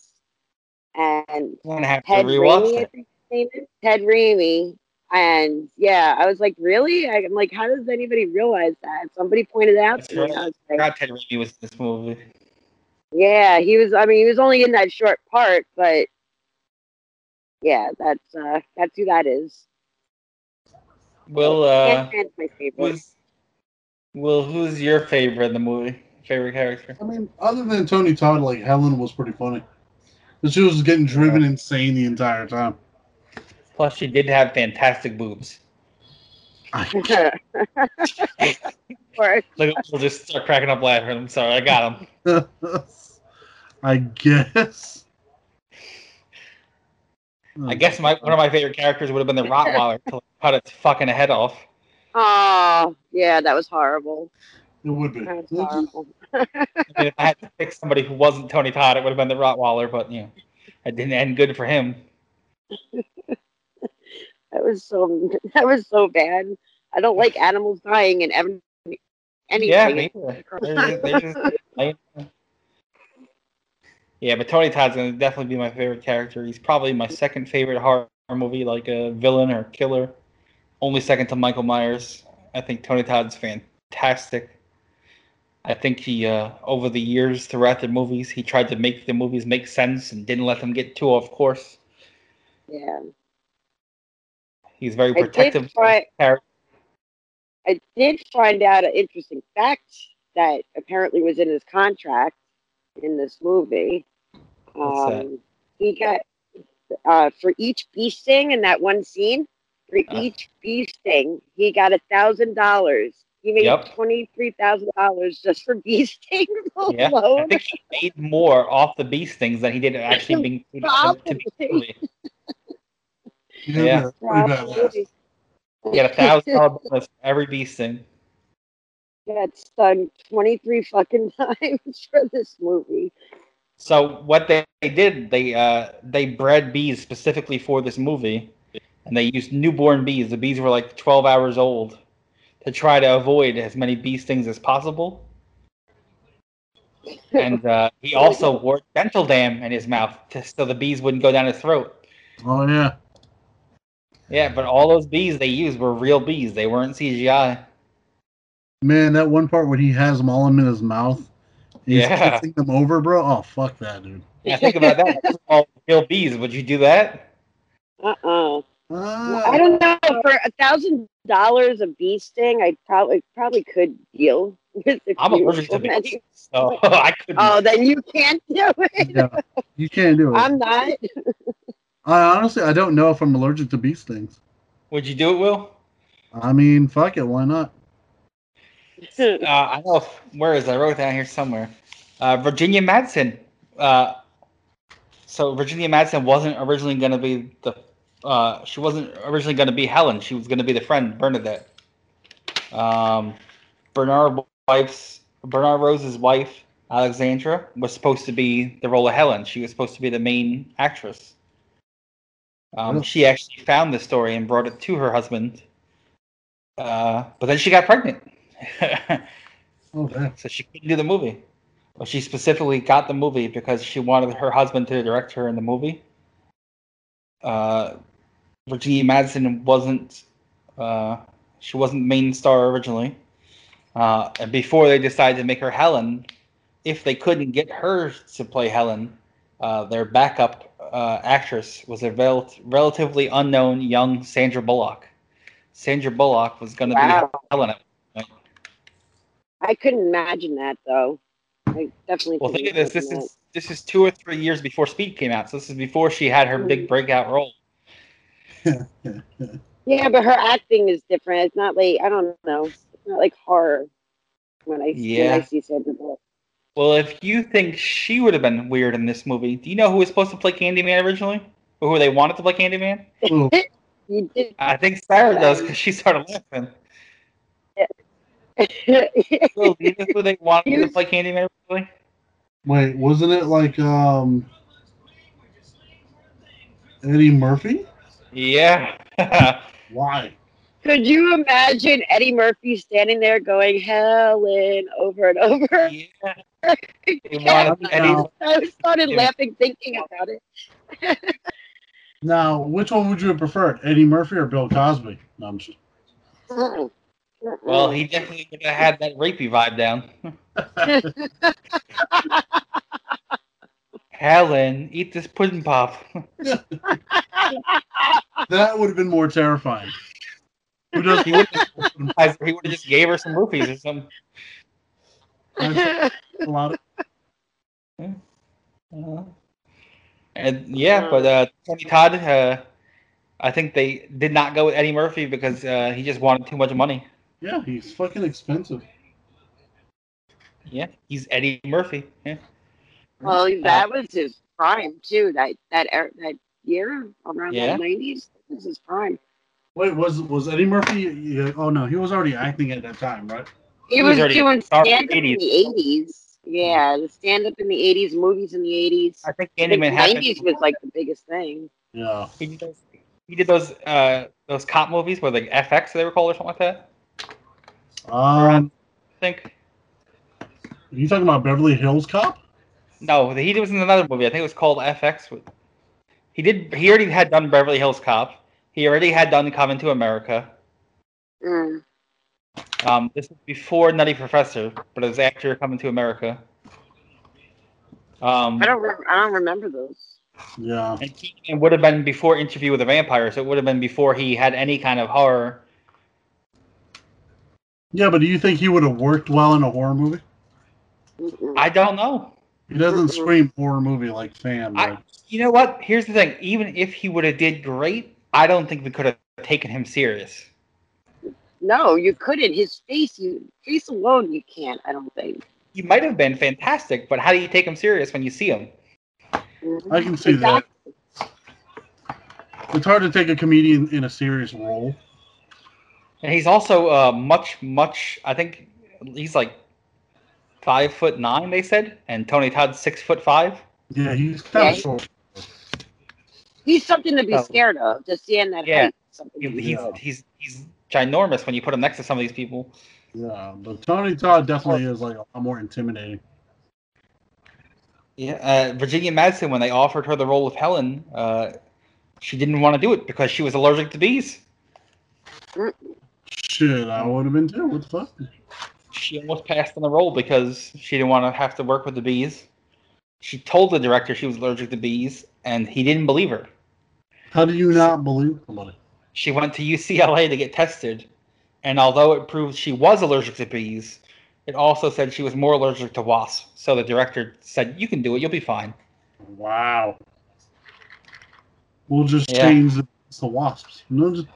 And I'm have Ted rewatch Raimi, I think his name is. Ted Raimi. And yeah, I was like, really? I'm like, how does anybody realize that? Somebody pointed it out That's to right. and I was like, forgot Ted Raimi was in this movie. yeah, he was. I mean, he was only in that short part, but yeah, that's uh, that's who that is. Will uh, Ant-Man's my favorite. who's Will who's your favorite in the movie? Favorite character? I mean, other than Tony Todd, like Helen was pretty funny. But she was getting driven insane the entire time. Plus, she did have fantastic boobs. [laughs] Of course. Look, we'll just start cracking up laughing. I'm sorry, I got him. [laughs] I guess. I hmm. guess my one of my favorite characters would have been the [laughs] Rottweiler to cut its fucking head off. Oh, yeah, that was horrible. it would be. That was horrible. I mean, if I had to pick somebody who wasn't Tony Todd, it would have been the Rottweiler. But you know, it didn't end good for him. [laughs] That was so that was so bad. I don't like [laughs] animals dying and ever anything. Yeah, me either. They're just- they're just- yeah, but Tony Todd's gonna definitely be my favorite character. He's probably my second favorite horror movie, like a villain or killer. Only second to Michael Myers. I think Tony Todd's fantastic. I think he, uh, over the years throughout the movies, he tried to make the movies make sense and didn't let them get too off course. yeah. He's very I did protective. I did find out an interesting fact that apparently was in his contract in this movie. What's that? Um, he got uh, for each bee sting in that one scene. For Uh. each bee sting, he got a thousand dollars. He made Yep. twenty three thousand dollars just for bee [laughs] stings alone. Yeah, I think he made more off the beast stings than he did actually being [laughs] to, to be Probably. [laughs] Yeah, Yeah. they're. Probably. He had a thousand dollar for every beast thing. got stung twenty three fucking times for this movie. So what they, they did, they uh they bred bees specifically for this movie, and they used newborn bees. The bees were like twelve hours old, to try to avoid as many bee stings as possible. And uh, he [laughs] also wore dental dam in his mouth, to, so the bees wouldn't go down his throat. Oh yeah. Yeah, but all those bees they used were real bees. They weren't CGI. Man, that one part when he has them all in his mouth, he's Yeah. kissing them over, bro. Oh fuck that, dude. Yeah, think about that. [laughs] Those all real bees. Would you do that? Uh oh. Uh, I don't know. For a thousand dollars a bee sting, I probably probably could deal [laughs] with a I'm allergic to bees, so [laughs] I couldn't. Oh, then you can't do it. Yeah, you can't do it. I'm not. I honestly, I don't know if I'm allergic to bee stings. Would you do it, Will? I mean, fuck it, why not? [laughs] Uh, I know. if- Where is it? I wrote it down here somewhere. Uh, Virginia Madsen. Uh, so Virginia Madsen wasn't originally going to be the. Uh, she wasn't originally going to be Helen. She was going to be the friend Bernadette. Um, Bernard wife's Bernard Rose's wife Alexandra was supposed to be the role of Helen. She was supposed to be the main actress. Um, She actually found the story and brought it to her husband. Uh, but then she got pregnant. Oh damn. so she couldn't do the movie. But she specifically got the movie because she wanted her husband to direct her in the movie. Uh, Virginia Madsen wasn't. Uh, she wasn't main star originally. Uh, and before they decided to make her Helen, if they couldn't get her to play Helen, uh, their backup uh, actress was a rel- relatively unknown young Sandra Bullock. Sandra Bullock was going to Wow. be Helen. I couldn't imagine that though. I definitely. Well, think of this. This imagine is this is two or three years before Speed came out. So this is before she had her big mm. breakout role. that. [laughs] Yeah, but her acting is different. It's not like I don't know. It's not like horror. When I when Yeah. I see Sandra Bullock. Well, if you think she would have been weird in this movie, do you know who was supposed to play Candyman originally, or who they wanted to play Candyman? [laughs] You did. I think Sarah does because she started laughing. Will, do you know who they wanted to play Candyman originally? wait, wasn't it like um Eddie Murphy? Yeah. [laughs] Why? Could you imagine Eddie Murphy standing there going Helen over and over? yeah. [laughs] They wanted Eddie. I started Yeah. laughing thinking about it. Now, which one would you have preferred, Eddie Murphy or Bill Cosby? No, I'm just, Mm-mm. Well, he definitely would have had that rapey vibe down. [laughs] Helen, eat this pudding pop. [laughs] that would have been more terrifying. Who does he would have he would have just gave her some rupees or something. a lot of Uh, and yeah, but uh, Tony Todd, uh, I think they did not go with Eddie Murphy because uh, he just wanted too much money. Yeah, he's fucking expensive. Yeah, he's Eddie Murphy. Yeah. well, that was his prime too. That that er- that year around Yeah. the nineties was his prime. Wait, was was Eddie Murphy? yeah, Oh no, he was already acting at that time, right? He He was, was doing started stand up in in the the eighties. Yeah, the stand up in the eighties, movies in the eighties. I think I think Candyman nineties was like the biggest thing. Yeah. He did those. He did those uh those cop movies where like FX they were called or something like that. Um, I think. are you talking about Beverly Hills Cop? No, he was in another movie. I think it was called FX. He did. He already had done Beverly Hills Cop. He already had done Coming to America. Mm. Um, this was before Nutty Professor, but it was after Coming to America. Um, I don't. Re- I don't remember those. Yeah. and it would have been before Interview with a Vampire, so it would have been before he had any kind of horror. Yeah, but do you think he would have worked well in a horror movie? I don't know. He doesn't scream horror movie like Sam. I, you know what? Here's the thing. Even if he would have did great, I don't think we could have taken him serious. No, you couldn't. His face, you face alone, you can't. I don't think. He might have been fantastic, but how do you take him serious when you see him? Mhm. I can see that. It's hard to take a comedian in a serious role. And he's also uh, much, much. I think he's like five foot nine. They said, and Tony Todd's six foot five. Yeah, he's kind Yeah. of short. He's something to be Oh. scared of. Just seeing that Yeah. height. is Something He- he's he's he's ginormous when you put him next to some of these people. Yeah, but Tony Todd definitely is like a lot more intimidating. Yeah, uh, Virginia Madsen, when they offered her the role of Helen, uh, she didn't want to do it because she was allergic to bees. Shit, I would have been too. What the fuck? She almost passed on the role because she didn't want to have to work with the bees. She told the director she was allergic to bees, and he didn't believe her. How do you not believe somebody? She went to UCLA to get tested, and although it proved she was allergic to bees, it also said she was more allergic to wasps. So the director said, "You can do it. You'll be fine." Wow. We'll just Yeah. change the, the wasps. No, just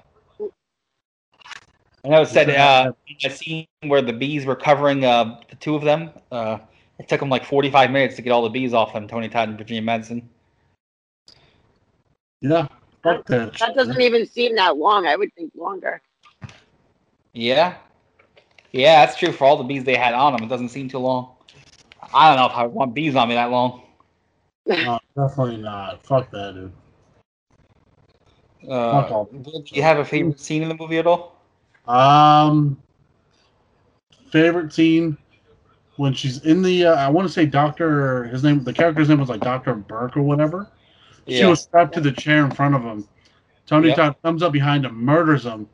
I know it said uh, in that scene where the bees were covering uh, the two of them. Uh, it took them like 45 minutes to get all the bees off them. Tony Todd and Virginia Madsen. yeah. That. That doesn't even seem that long. I would think longer. Yeah, yeah, that's true for all the bees they had on them. It doesn't seem too long. I don't know if I want bees on me that long. [laughs] No, definitely not. Fuck that, dude. Uh, Fuck all. do you have a favorite scene in the movie at all? Um, favorite scene when she's in the. Uh, I want to say Doctor. His name. The character's name was like Doctor Burke or whatever. She was strapped to the chair in front of him. Tony Yep. Todd comes up behind him, murders him,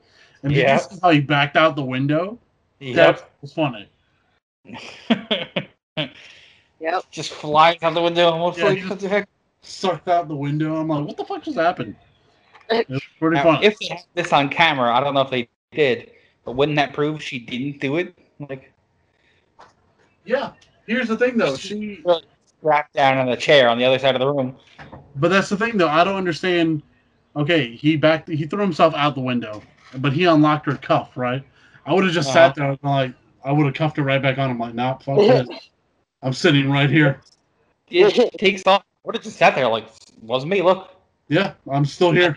and did Yep. you see how he backed out the window? Yep. That was funny. [laughs] Yep. Just flies out the window almost Yeah, like what the heck? Sucked out the window. I'm like, what the fuck just happened? [laughs] It was pretty Now, funny. if they had this on camera, I don't know if they did, but wouldn't that prove she didn't do it? Like yeah. Here's the thing, though. She. strapped down in a chair on the other side of the room. But that's the thing, though. I don't understand. Okay, he backed. He threw himself out the window, but he unlocked her cuff, right? I would have just sat uh-huh. there and like, I would have cuffed her right back on. I'm like, nah, fuck this. [laughs] I'm sitting right here. It takes off. Would did just sat there like wasn't me. Look, Yeah, I'm still here.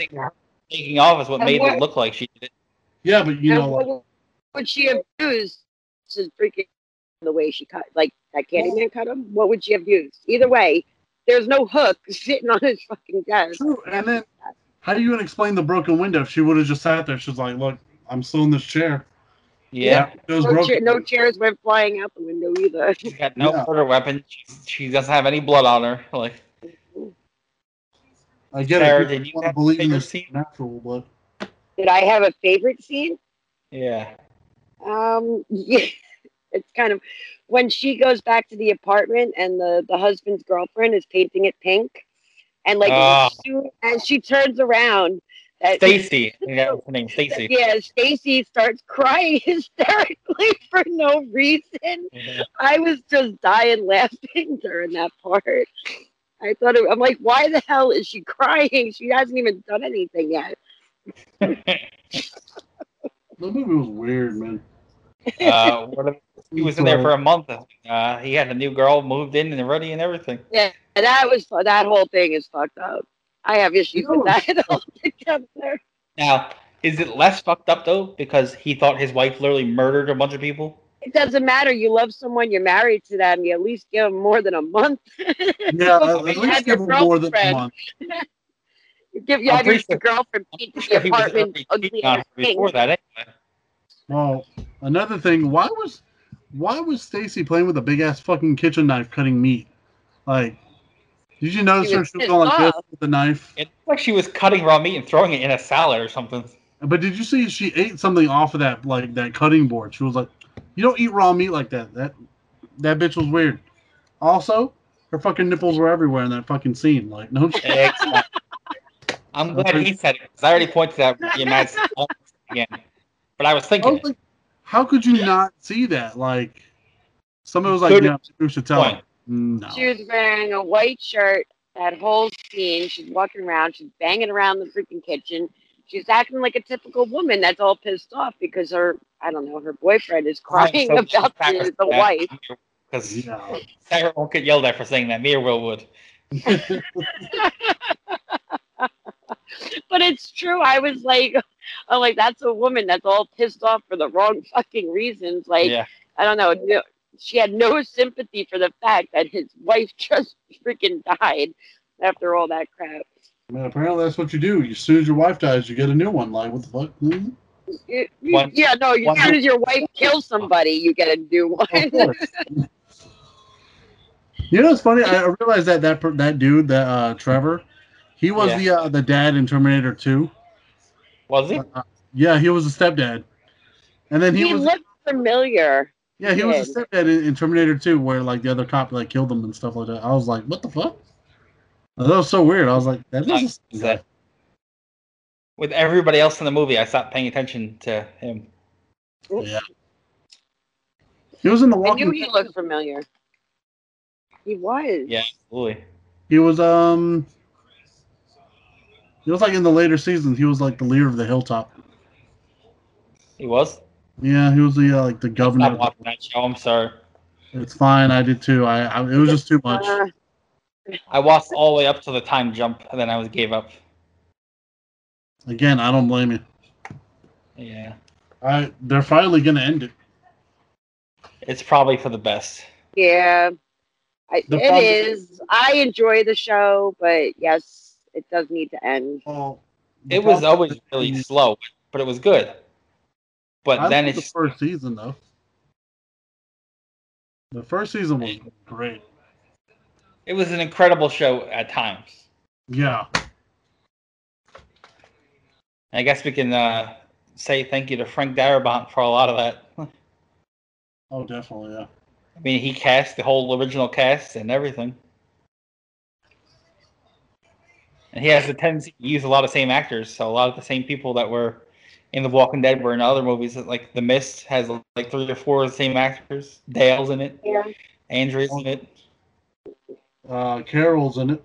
taking off is what And made what- it look like she did it. Yeah, but you And know, what would she have used to freaking the way she cut, like that Candyman cut him? What would she have used? Either way, there's no hook [laughs] sitting on his fucking desk. true. And then, how do you explain the broken window? If she would have just sat there, she's like, "Look, I'm still in this chair." Yeah, it was No, cha- no chairs went flying out the window either. she's got no Yeah. murder weapon. She, she doesn't have any blood on her. Like I get Sarah, it. did you want to believe in favorite this scene? natural, but Did I have a favorite scene? yeah, Um, yeah, [laughs] it's kind of when she goes back to the apartment and the the husband's girlfriend is painting it pink, and like Ah. as soon as she turns around, Stacy. [laughs] Yeah, her name? Stacy. yeah, Stacy starts crying [laughs] hysterically for no reason. I was just dying laughing during that part. I thought it, I'm like, why the hell is she crying? She hasn't even done anything yet. The movie was weird, man. uh, what if- he was in there for a month. Uh, he had a new girl moved in and ready and everything. Yeah, that was that whole thing is fucked up. I have issues You know with that [laughs] altogether. Now, is it less fucked up though because he thought his wife literally murdered a bunch of people? It doesn't matter. You love someone, you're married to them. You at least give them more than a month. [laughs] Yeah, at least give him more than a month. [laughs] You give you I'm had your pretty sure- girlfriend I'm the sure apartment ugly ass before that anyway. Well, another thing, why was why was Stacy playing with a big ass fucking kitchen knife cutting meat? Like, did you notice She her she was going like this with the knife? It looked like she was cutting raw meat and throwing it in a salad or something. But did you see she ate something off of that like that cutting board? She was like, "You don't eat raw meat like that." That that bitch was weird. Also, her fucking nipples were everywhere in that fucking scene. Like, no, [laughs] shit. Exactly. I'm glad he said it because I already pointed out the Mads [laughs] again. But I was I thinking, was like, how could you not see that? Like, somebody was like, Good "Yeah, you should tell." point. her." No. She was wearing a white shirt that whole scene. She's walking around. She's banging around the freaking kitchen. She's acting like a typical woman that's all pissed off because her, I don't know, her boyfriend is crying So about she's the, the wife. Because Yeah. Sarah won't get yelled at for saying that. Me or Will would. [laughs] [laughs] [laughs] But it's true. I was like, [laughs] I'm like, that's a woman that's all pissed off for the wrong fucking reasons. Like, yeah. I don't know. no- She had no sympathy for the fact that his wife [laughs] just freaking died after all that crap. Man, apparently that's what you do. As soon as your wife dies, you get a new one. Like, what the fuck? Hmm? You- you- One- yeah, no. As one- soon as your wife kills somebody, you get a new Of one. course. you know, it's funny. I I realized that that that dude, that uh, Trevor, he was Yeah. the uh, the dad in Terminator Two. Was he? Uh, yeah, he was a stepdad, and then he, he was looked familiar. yeah he was a stepdad in, in Terminator Two, where like the other cop like killed him and stuff like that. I was like, what the fuck? That was so weird. I was like, that Not that- With everybody else in the movie, I stopped paying attention to him. yeah. He was in the I Walking. knew he looked familiar. He was. Yeah, absolutely. He was um. He was like in the later seasons. He was like the leader of the Hilltop. He was. Yeah, he was the uh, like the governor. Stop watching that show. I'm sorry. It's fine. I did too. I, I it was just too much. I watched all the way up to the time jump, and then I was gave up. Again, I don't blame you. Yeah, I they're finally gonna end it. it's probably for the best. yeah. I, it problem- is. I enjoy the show, but yes, it does need to end. Well, It was always really slow, but it was good. But I then it's the first season though. The first season was great. it was an incredible show at times. Yeah. I guess we can uh, say thank you to Frank Darabont for a lot of that. Oh, definitely. Yeah. I mean, he cast the whole original cast and everything. And he has a tendency to use a lot of same actors, so a lot of the same people that were in The Walking Dead were in other movies. Like The Mist has like three or four of the same actors. Dale's in it. Yeah. Andrea's in it. Uh, Carol's in it.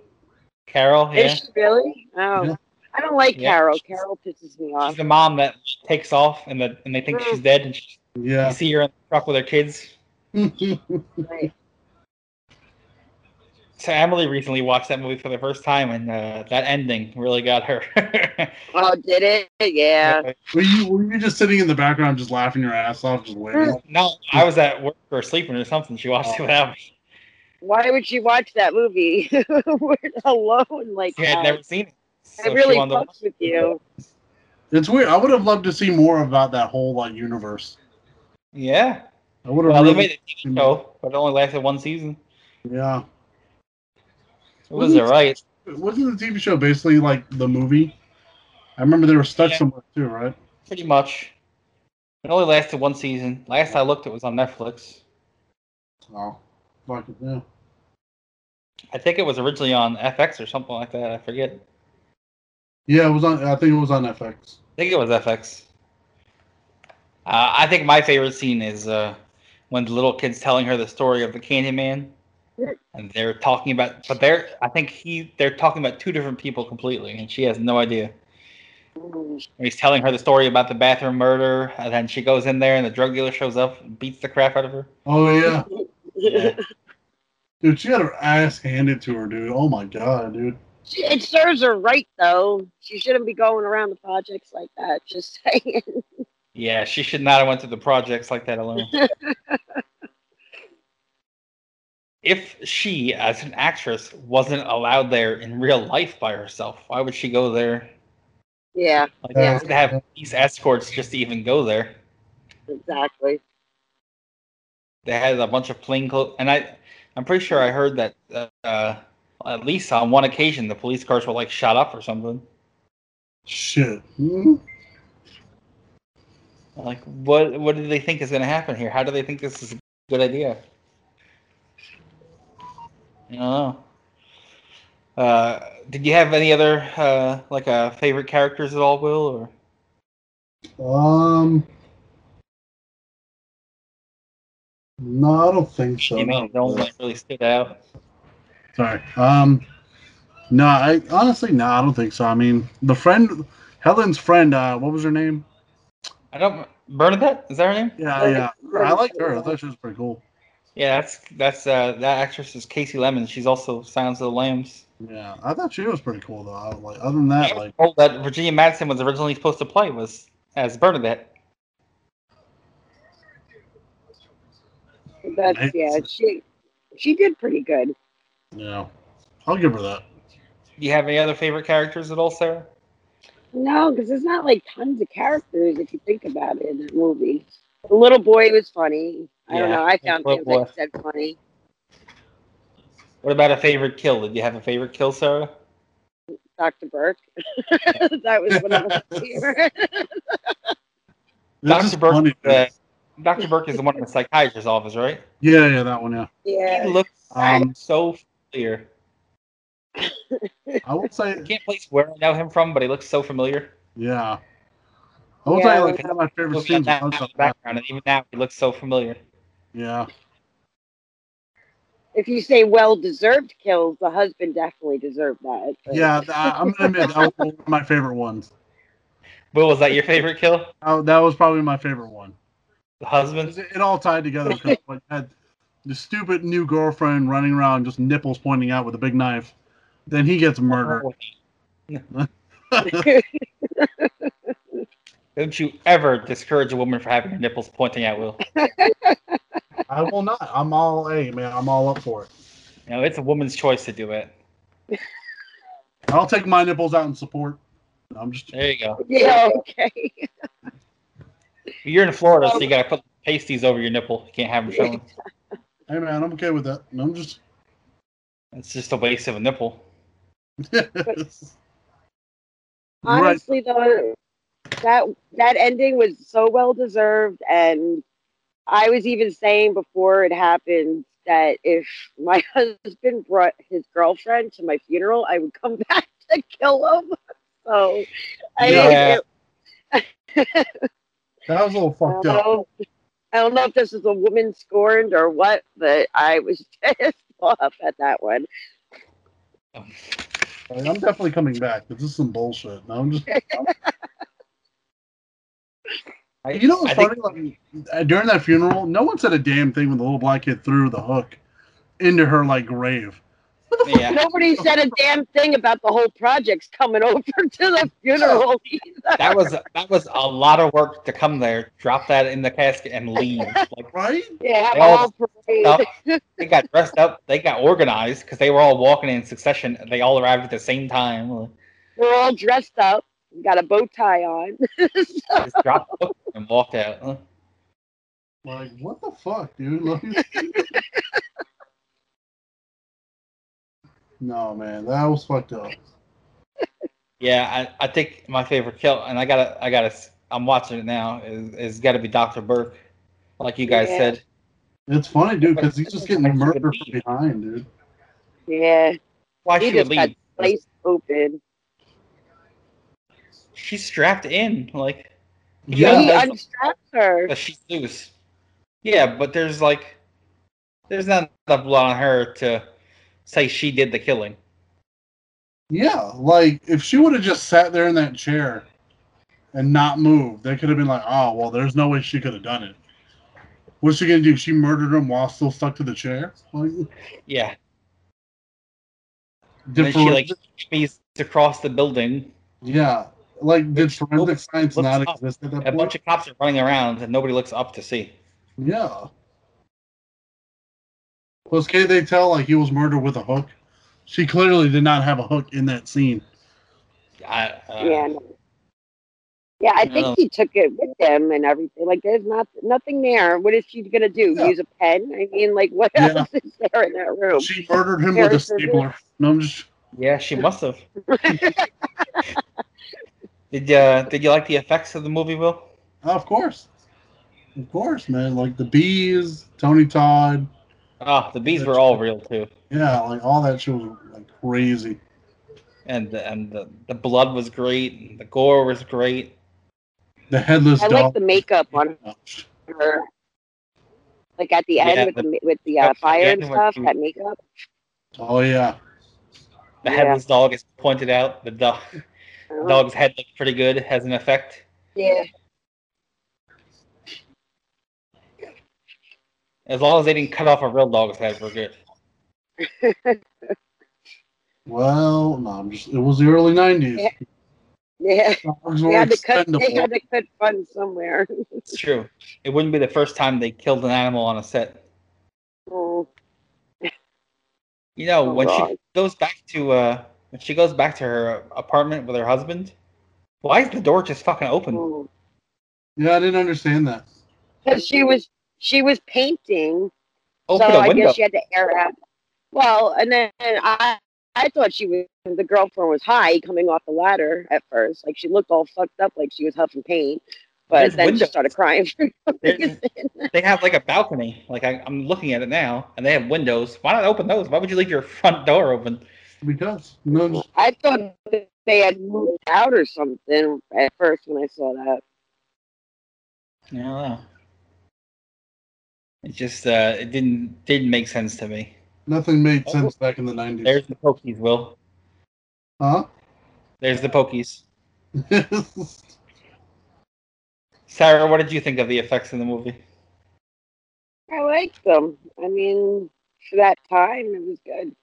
Carol, yeah. Is she really? Oh, Yeah. I don't like Yeah. Carol. Carol pisses me off. She's the mom that takes off and the and they think she's dead and she, yeah. you see her in the truck with her kids. [laughs] Right. So Emily recently watched that movie for the first time and uh, that ending really got her. [laughs] Oh, did it? Yeah. were you were you just sitting in the background, just laughing your ass off, just waiting? No, I was at work or sleeping or something. She watched it without me. Why would she watch that movie [laughs] alone like She had that? never seen it. So it really wanted to fucks with you. It's weird. I would have loved to see more about that whole like universe. Yeah. I would have. Well, they made a TV show, but it only lasted one season. yeah. It was Wasn't- alright. Wasn't the TV show basically like the movie? I remember they were stuck Yeah. somewhere too, right? Pretty much. It only lasted one season. Last I looked, it was on Netflix. Oh, fuck it, yeah. I think it was originally on FX or something like that. I forget. Yeah, it was on. I think it was on FX. I think it was FX. Uh, I think my favorite scene is uh, when the little kid's telling her the story of the Candyman, and they're talking about, but they're, I think he, they're talking about two different people completely, and she has no idea. Mm. And he's telling her the story about the bathroom murder, and then she goes in there, and the drug dealer shows up and beats the crap out of her. Oh yeah, [laughs] Yeah. dude, she had her ass handed to her, dude. Oh my god, dude. She- It serves her right though. She shouldn't be going around the projects like that. Just saying. Yeah, she should not have went to the projects like that alone. [laughs] if she, as an actress, wasn't allowed there in real life by herself, why would she go there? Yeah, Like, Yeah. to have these escorts just to even go there. exactly. They had a bunch of plainclothes, and I, I'm pretty sure I heard that uh, at least on one occasion the police cars were like shot up or something. Shit. Hmm. Like, what what do they think is going to happen here? How do they think this is a good idea? I don't know. Uh, did you have any other uh, like uh, favorite characters at all, Will? Or Um. No, I don't think so. you know, no one really stood out. Sorry. Um. No, I honestly no, I don't think so. I mean, the friend, Helen's friend. Uh, what was her name? I don't. Bernadette is that her name? Yeah, yeah. I liked her. I thought she was pretty cool. Yeah, that's that's uh, that actress is Kasi Lemmons. She's also Silence of the Lambs. Yeah, I thought she was pretty cool though. I, like, other than that, like, oh, that Virginia Madsen was originally supposed to play was as Bernadette. That's yeah. She she did pretty good. yeah, I'll give her that. Do you have any other favorite characters at all, Sarah? No, because there's not like tons of characters if you think about it in that movie. The little boy was funny. I don't know. I found little him, like boy. I said, funny. What about a favorite kill? Did you have a favorite kill, Sarah? Dr. Burke. [laughs] that was one of my [laughs] favorite. It's Dr. Burke, uh, Dr. Burke is the one in the psychiatrist's office, right? Yeah, yeah, that one. Yeah. yeah. He looks Um, so familiar. [laughs] I would say, I can't place where I know him from, but he looks so familiar. yeah. I would Yeah, say like I one of my favorite Looking at scenes. that was in on the background, and even now he looks so familiar. Yeah, If you say well deserved kills, the husband definitely deserved that. but- yeah. th- I- I'm gonna admit that was one of my favorite ones. Will, was that your favorite kill? Uh, that was probably my favorite one. The husband? It, it all tied together because [laughs] like had the stupid new girlfriend running around just nipples pointing out with a big knife. Then he gets murdered. [laughs] [laughs] Don't you ever discourage a woman for having her nipples pointing out, Will. [laughs] I will not. I'm all hey man. I'm all up for it. You know, it's a woman's choice to do it. [laughs] I'll take my nipples out in support. I'm just There you go. yeah, [laughs] okay. You're in Florida, so you gotta um, put pasties over your nipple. You can't have them showing. hey man. I'm okay with that. I'm just. It's just a waste of a nipple. right. Honestly, though, that that ending was so well deserved, and I was even saying before it happened that if my [laughs] husband brought his girlfriend to my funeral, I would come [laughs] back to kill him. So, I Yeah. [laughs] That was a little I don't fucked up. know. I don't know if this is a woman scorned or what, but I was pissed off at that one. Like, I'm definitely coming back. This is some bullshit. No, I'm just. I, You know what's I think- funny? Like uh, during that funeral, no one said a damn thing when the little black kid threw the hook into her like grave. yeah. Nobody said a damn thing about the whole projects coming [laughs] over to the funeral. either. That was that was a lot of work to come there, drop that in the casket, and leave. [laughs] Like Right? Yeah, They all whole up, they got dressed up, they got organized because they were all walking in succession. They all arrived at the same time. We're all dressed up, got a bow tie on. [laughs] Just dropped the book and walked out. Huh? Like what the fuck, dude? Like- [laughs] no man, that was fucked up. Yeah, I, I think my favorite kill, and I gotta I gotta I'm watching it now. Is is got to be Doctor Burke, like you guys Yeah. said. It's funny, dude, because he's just getting murdered from behind, dude. yeah, Why he she would just got leave? place open. She's strapped in, like Yeah. he that's- unstrapped her. that she's loose. Yeah, but there's like, there's not enough blood on her to say she did the killing. Yeah, like if she would have just sat there in that chair and not moved, they could have been like, "Oh, well, there's no way she could have done it." What's she gonna do? She murdered him while still stuck to the chair? Like, Yeah, and then she like forensic- across the building. yeah, like did Which forensic nobody science not up. exist at that A point? bunch of cops are running around and nobody looks up to see. yeah, Plus, can't they tell like he was murdered with a hook? She clearly did not have a hook in that scene. I, uh, yeah. No. Yeah, I think No. he took it with him and everything. Like, there's not nothing there. What is she gonna do? Yeah. use a pen? I mean, like, what Yeah. else is there in that room? She murdered him with a stapler. No, I'm just. yeah, she must have. [laughs] Did uh, did you like the effects of the movie, Will? Of course, of course, man. Like the bees, Tony Todd. Oh, the bees were all real too, Yeah, like all that shit was like crazy. and the, and the, the blood was great, and the gore was great. The headless I dog. like the makeup on her. Like at the end Yeah, with the- the with the uh, fire and stuff, that makeup. Oh yeah. The Yeah. headless dog is pointed out. The dog, [laughs] dog's head looks pretty good. Has an effect. Yeah. As long as they didn't cut off a real dog's head, we're good. [laughs] Well, no, I'm just. It was the early '90s. Yeah. Yeah. They had to cut. They had to cut funds somewhere. It's true. It wouldn't be the first time they killed an animal on a set. Oh, You know, Oh, when God. she goes back to uh, when she goes back to her apartment with her husband, why is the door just fucking open? oh. Yeah, I didn't understand that. Because she was she was painting, Open so I window. guess she had to air out. Well, and then I I thought she was the girlfriend was high coming off the ladder at first. Like she looked all fucked up, like she was huffing paint. But There's then she started crying. for no They have like a balcony. Like I, I'm looking at it now, and they have windows. Why not open those? Why would you leave your front door open? Because no, I thought they had moved out or something at first when I saw that. I. It just uh, it didn't didn't make sense to me. nothing made sense back in the '90s. There's the pokies, Will. Huh? There's the pokies. [laughs] Sarah, what did you think of the effects in the movie? I liked them. I mean, for that time, it was good.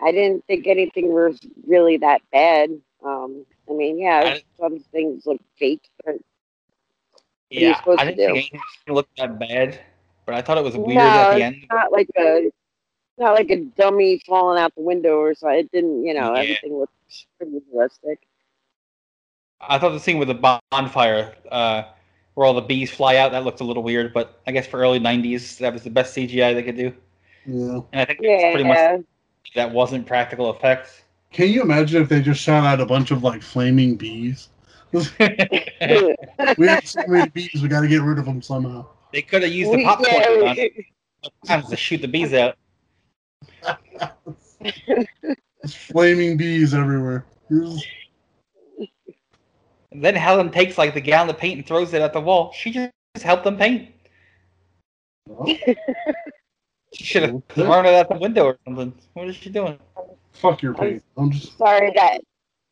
I didn't think anything was really that bad. Um, I mean, yeah, some things look fake, but are you Yeah, I didn't think do? anything looked that bad, but I thought it was weird No, at the it's end. not like a not like a dummy falling out the window or something. It didn't, you know, Yeah. everything looked pretty realistic. I thought the scene with the bonfire, uh, where all the bees fly out, that looked a little weird, but I guess for early '90s, that was the best CGI they could do, yeah. and I think it's pretty much Yeah, that wasn't practical effects. Can you imagine if they just shot out a bunch of like flaming bees? [laughs] we have so many bees. We got to get rid of them somehow. they could have used the We- popcorn yeah, gun to shoot the bees out. [laughs] There's flaming bees everywhere. Here's- And then Helen takes like the gallon of paint and throws it at the wall. She just helped them paint. She should have thrown it out the window or something. What is she doing? fuck your paint. I'm just. Sorry that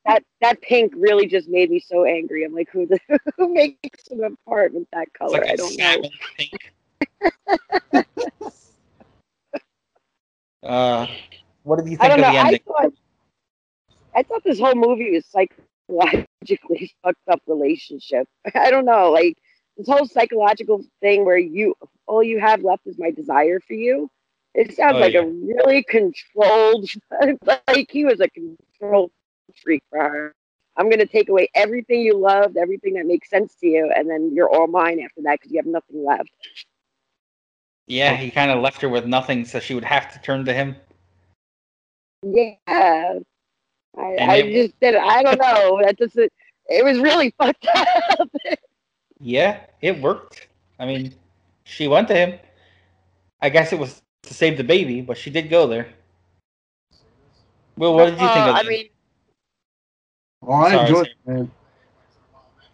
that that pink really just made me so angry. I'm like, who the, [laughs] who makes an apartment that It's color? like I a don't know. pink. [laughs] uh, what did you think I don't of know. the I thought I thought this whole movie was psychologically [laughs] fucked up relationship. I don't know, like this whole psychological thing where you all you have left is my desire for you. It sounds Oh, like yeah. a really controlled, [laughs] like he was a control freak for her. I'm gonna take away everything you loved, everything that makes sense to you, and then you're all mine after that because you have nothing left. Yeah, he kind of left her with nothing, so she would have to turn to him. Yeah. I, I it- just did. I don't know. That just it was really [laughs] fucked up. Yeah, it worked. I mean, she went to him. I guess it was to save the baby, but she did go there. Well, what did you think Uh, of I the- mean, Oh, I Sorry, enjoyed it, man.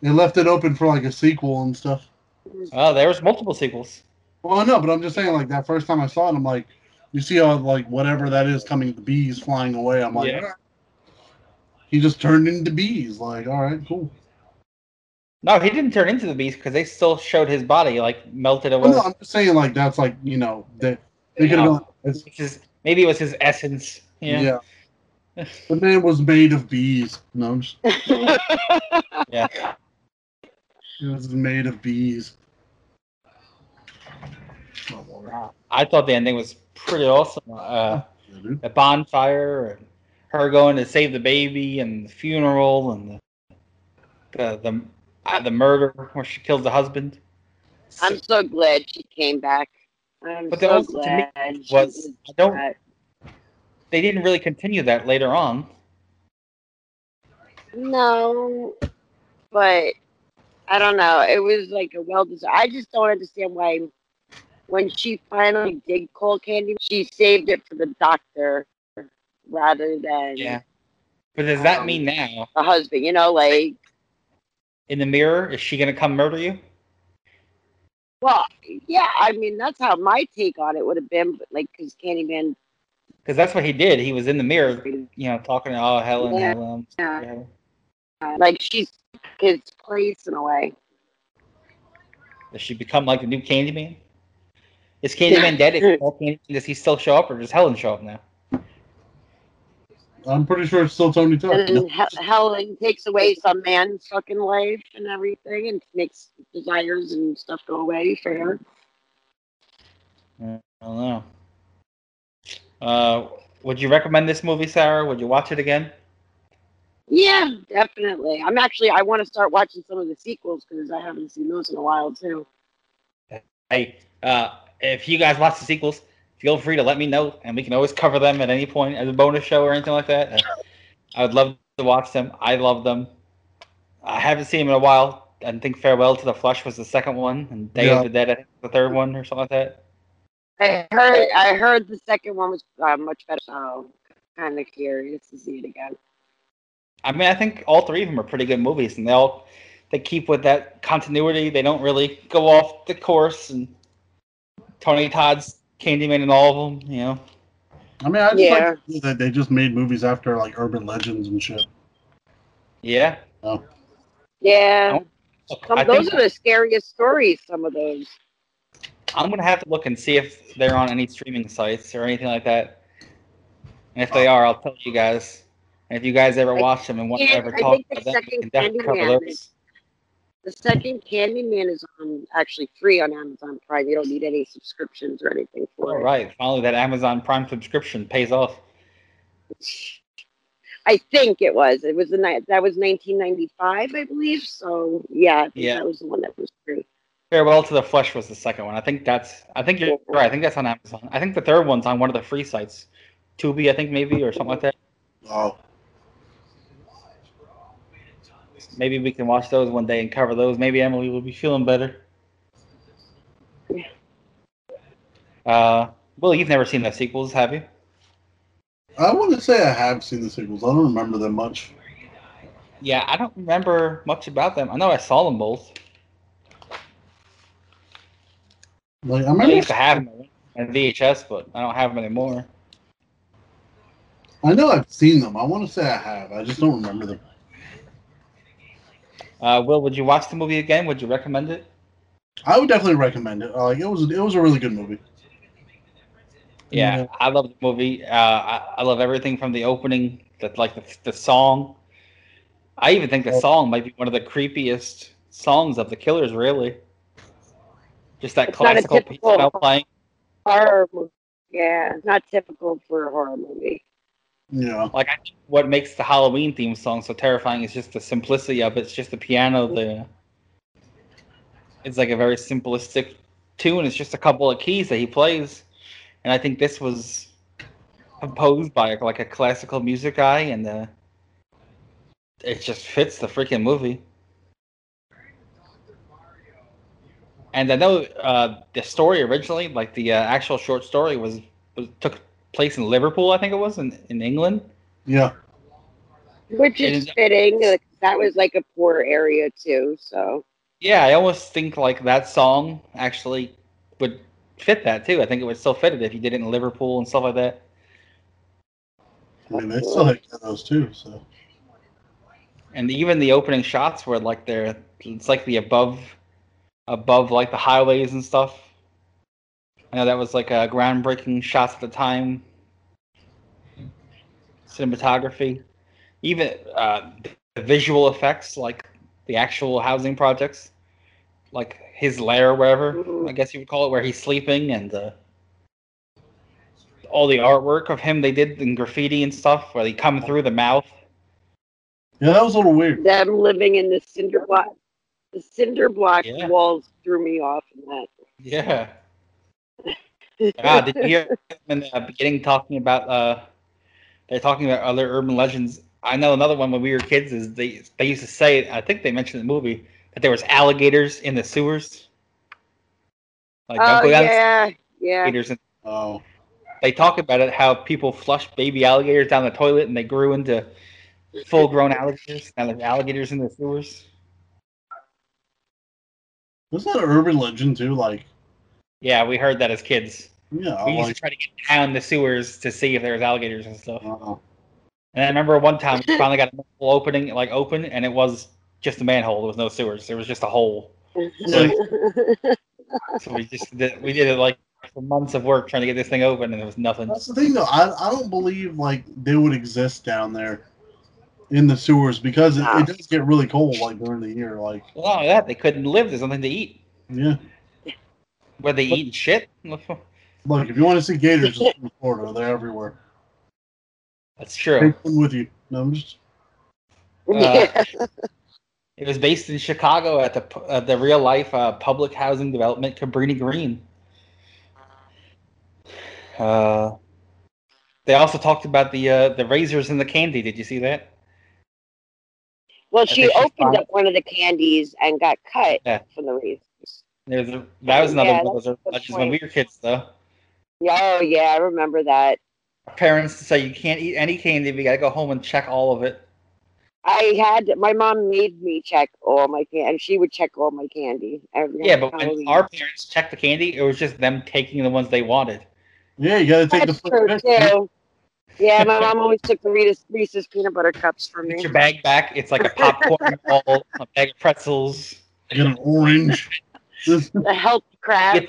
They left it open for like a sequel and stuff. Oh, there was multiple sequels. Well, I know, but I'm just saying, like that first time I saw it, I'm like, you see how like whatever that is coming, the bees flying away. I'm like, Yeah. "Alright." he just turned into bees. Like, all right, cool. No, he didn't turn into the beast because they still showed his body like melted away. Well, no, I'm just saying, like that's like you know that they could have gone. It's, Which maybe it was his essence. yeah. Yeah. [laughs] the man was made of bees. No, I'm just, [laughs] Yeah. he was made of bees. I thought the ending was pretty awesome. Uh, Yeah, dude. the bonfire, and her going to save the baby, and the funeral, and the the the, uh, the murder where she kills the husband. I'm so glad she came back. I'm But so that also, to me, was I don't. that. They didn't really continue that later on. No, but I don't know. It was like a well deserved. I just don't understand why, when she finally did call Candy, she saved it for the doctor rather than Yeah. But does that Um, mean now the husband. You know, like in the mirror is she gonna come murder you? Well, yeah. I mean, that's how my take on it would have been. But like, because Candyman, Because that's what he did. He was in the mirror, you know, talking to oh Helen, Yeah. Helen. Yeah. Uh, like she's his place in a way. Does she become like the new Candyman? Is Candyman [laughs] dead? All Candyman, does he still show up, or does Helen show up now? I'm pretty sure it's still Tony Todd. And He- Helen takes away some man's fucking life and everything, and makes desires and stuff go away for her. I don't know. Uh, would you recommend this movie, Sarah? Would you watch it again? Yeah, definitely. I'm actually I want to start watching some of the sequels because I haven't seen those in a while too. Hey, uh, if you guys watch the sequels, feel free to let me know, and we can always cover them at any point as a bonus show or anything like that. Uh, I would love to watch them. I love them. I haven't seen them in a while. I think Farewell to the Flesh was the second one, and Day Yeah. of the Dead, I think, the third one or something like that. I heard I heard the second one was uh, much better, so kind of curious to see it again. I mean, I think all three of them are pretty good movies, and they all they keep with that continuity. They don't really go off the course, and Tony Todd's Candyman in all of them. You know, I mean, I just Yeah. like that they just made movies after like urban legends and shit. yeah. Oh. Yeah, some, those think are the scariest stories. Some of those. I'm gonna have to look and see if they're on any streaming sites or anything like that. And if they oh. are, I'll tell you guys. And if you guys ever watch them and want to can't- ever I talk about them, we can definitely cover Candyman those. The second Candyman is on actually free on Amazon Prime. You don't need any subscriptions or anything for All it. right, finally that Amazon Prime subscription pays off. [laughs] I think it was. It was the night that was 1995, I believe. So yeah, I think Yeah. that was the one that was free. Farewell to the Flesh was the second one. I think that's. I think you're right. I think that's on Amazon. I think the third one's on one of the free sites, Tubi, I think maybe or something like that. Oh, Maybe we can watch those one day and cover those. Maybe Emily will be feeling better. Uh, well, you've never seen the sequels, have you? I want to say I have seen the sequels. I don't remember them much. Yeah, I don't remember much about them. I know I saw them both. Like I I remember, used to have them on VHS, but I don't have them anymore. I know I've seen them. I want to say I have. I just don't remember them. Uh, Will, would you watch the movie again? Would you recommend it? I would definitely recommend it. Uh, Like it was, it was a really good movie. Yeah, Yeah. I love the movie. Uh, I, I love everything from the opening, that like the, the song. I even think the song might be one of the creepiest songs of the Killers. Really, just that It's classical piece typical- about playing. Horror movie. Yeah, not typical for a horror movie. Yeah, Like I what makes the Halloween theme song so terrifying is just the simplicity of it. It's just the piano. The it's like a very simplistic tune. It's just a couple of keys that he plays, and I think this was composed by like a classical music guy, and uh, it just fits the freaking movie. And I know uh, the story originally, like the uh, actual short story, was, was took place in Liverpool. I think it was in, in England. yeah. Which It is is- fitting. like, That was like a poor area too. So Yeah, I almost think like that song actually would fit that too. I think it would still fit it if you did it in Liverpool and stuff like that. I mean, they still had those too. So And even the opening shots were like they're it's like the above above like the highways and stuff. I know that was like a groundbreaking shots at the time. Cinematography, even uh, the visual effects, like the actual housing projects, like his lair, wherever. I guess you would call it, where he's sleeping, and uh, all the artwork of him they did in graffiti and stuff, where they come through the mouth. Yeah, that was a little weird. Them living in the cinder block, the cinder block Yeah. walls threw me off in that. Yeah. Ah, did you hear in the beginning talking about uh they're talking about other urban legends? I know another one when we were kids is they they used to say I think they mentioned in the movie that there was alligators in the sewers. Like Oh go down yeah, yeah. alligators Oh, they talk about it how people flushed baby alligators down the toilet and they grew into full grown alligators. Now there's alligators in the sewers. was that an urban legend too? Like, Yeah, we heard that as kids. yeah, We used to try to get down the sewers to see if there was alligators and stuff. uh, And I remember one time we finally got a opening, like open, and it was just a manhole. There was no sewers. There was just a hole. So we just did, we did it like for months of work trying to get this thing open, and there was nothing. that's the thing though. I, I don't believe like they would exist down there in the sewers because it, it does get really cold like during the year. Like, Well, that, they couldn't live. There's nothing to eat. yeah, Where they eat shit. look, if you want to see gators, just in Florida, they're everywhere. That's true. Take them with you. No, I'm just yeah. [laughs] [laughs] It was based in Chicago at the pu- at the real life uh, public housing development Cabrini Green. Uh, they also talked about the uh, the razors and the candy. Did you see that? Well, she opened fine. up one of the candies and got cut Yeah. for the reason. There's a, that was another Yeah, one of those that's a good legends when we were kids, though. Oh yeah, I remember that. Our parents say you can't eat any candy. but You gotta go home and check all of it. I had my mom made me check all my candy, and she would check all my candy. Every Yeah, but when Halloween. our parents checked the candy, it was just them taking the ones they wanted. yeah. You got to take That's the true first pick. too. Yeah, my mom [laughs] always took the Reese's, Reese's peanut butter cups for Get me. your bag back. It's like a [laughs] popcorn ball, a bag of pretzels. Get an orange. [laughs] The healthy crap.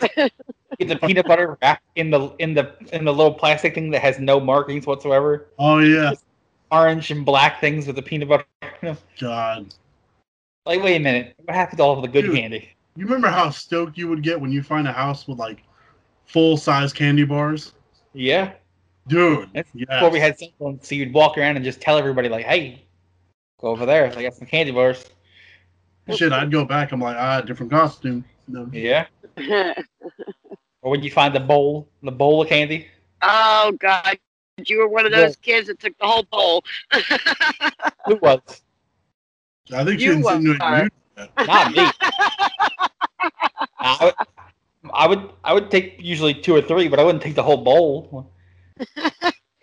Get the peanut butter wrapped in the in the in the little plastic thing that has no markings whatsoever. oh yeah, Orange and black things with the peanut butter. God. like, wait a minute, what happened to all of the good Dude. candy? You remember how stoked you would get when you find a house with like full size candy bars? Yeah, Dude, That's yes. before we had cell phones, so you'd walk around and just tell everybody like, "Hey, go over there. I got some candy bars." shit, I'd go back. I'm like, ah, different costume. No. Yeah. [laughs] Or when you find the bowl, the bowl of candy. oh God, you were one of those kids that took the whole bowl. [laughs] Who was? I think You you insinuated are. you. Not me. I would, I would, I would take usually two or three, but I wouldn't take the whole bowl. [laughs]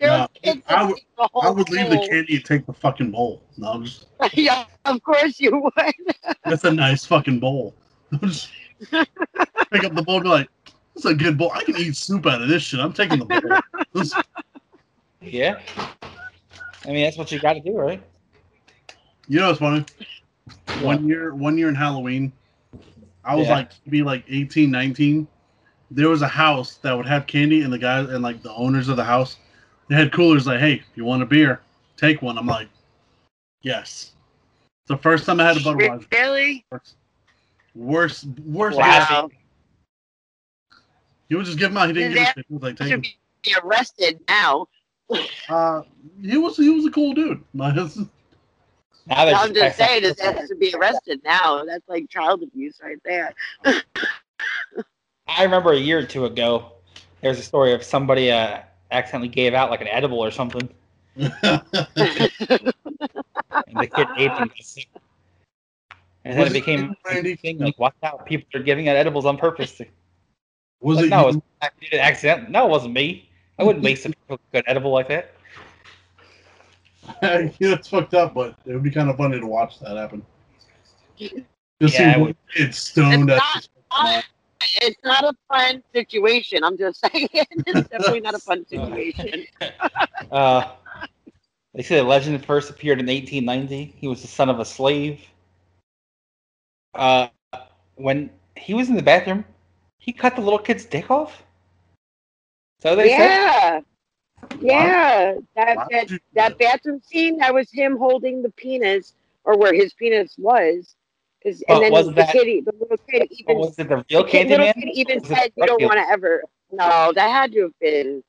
No, I would- took the whole I would leave the candy and take the fucking bowl. No, I'm just, yeah, of course you would. that's a nice fucking bowl. Just pick up the bowl and be like, that's a good bowl. I can eat soup out of this shit. I'm taking the bowl. This- Yeah. I mean, that's what you got to do, right? you know what's funny? What? One year, one year in Halloween, I was Yeah. like, be like 18, 19. There was a house that would have candy, and the guys and like the owners of the house, they had coolers like, hey, if you want a beer, take one. I'm like, yes. It's the first time I had a Budweiser. Really? Worst, worst. Wow. beer. He would just give him out. He didn't give a shit. He was like, take Should them. be arrested now. [laughs] Uh, he was he was a cool dude. My [laughs] husband- Now I'm just saying, passing- this has to be arrested now. That's like child abuse right there. I remember a year or two ago, there was a story of somebody uh, accidentally gave out like an edible or something, [laughs] and the kid ate it and got then Was it it became a Randy? thing like, watch out, people are giving out edibles on purpose. was Like, it? no, you? it I did it accidentally. No, it wasn't me. I wouldn't waste a [laughs] good edible like that. [laughs] yeah, it's fucked up, but it would be kind of funny to watch that happen. Just Yeah, see it one stoned It's at not- It's not a fun situation. I'm just [laughs] saying. It's definitely not a fun situation. Uh, they say the legend first appeared in 1890. He was the son of a slave. Uh, when he was in the bathroom, he cut the little kid's dick off. So they said. Yeah. Yeah. That, Why that would you do that bathroom scene, that was him holding the penis or where his penis was. 'Cause- But and then was the that- kid, the little kid even, was it the real the kid, Candyman? little kid even said, "You don't want to ever." No, that had to have been.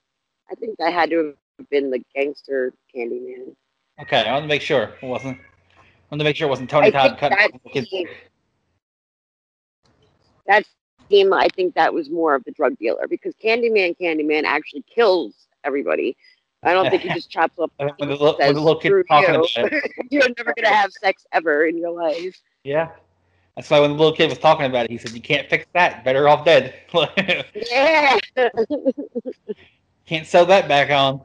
I think that had to have been the gangster Candyman. Okay, I want to make sure it wasn't. I want to make sure it wasn't Tony I Todd think cutting that the kids. scene- That scene, I think that was more of the drug dealer because Candyman, Candyman actually kills everybody. I don't think he [laughs] just chops up. And When the, little- when says, the little kid talking you. about it. [laughs] You're never gonna have sex ever in your life. Yeah. That's why when the little kid was talking about it, he said, "You can't fix that. Better off dead. Yeah. [laughs] can't sew that back on."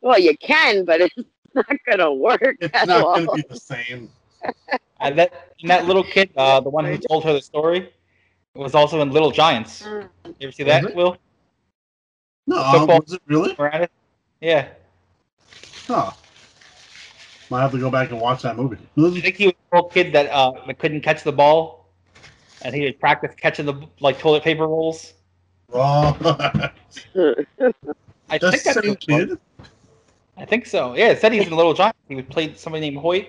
well, you can, but it's not gonna work It's at not all. going to be the same. And that and that little kid, uh, the one who told her the story, was also in Little Giants. Mm. You ever see that, Was it? Will? No, Football. was it really? Moranis? Yeah. Huh. Might have to go back and watch that movie. I think he was a little kid that uh couldn't catch the ball, and he would practice catching the like toilet paper rolls. Wrong. [laughs] I That's think that's the same what it was. kid. I think so. Yeah, it said he's in Little Giants. He would play somebody named Hoyt.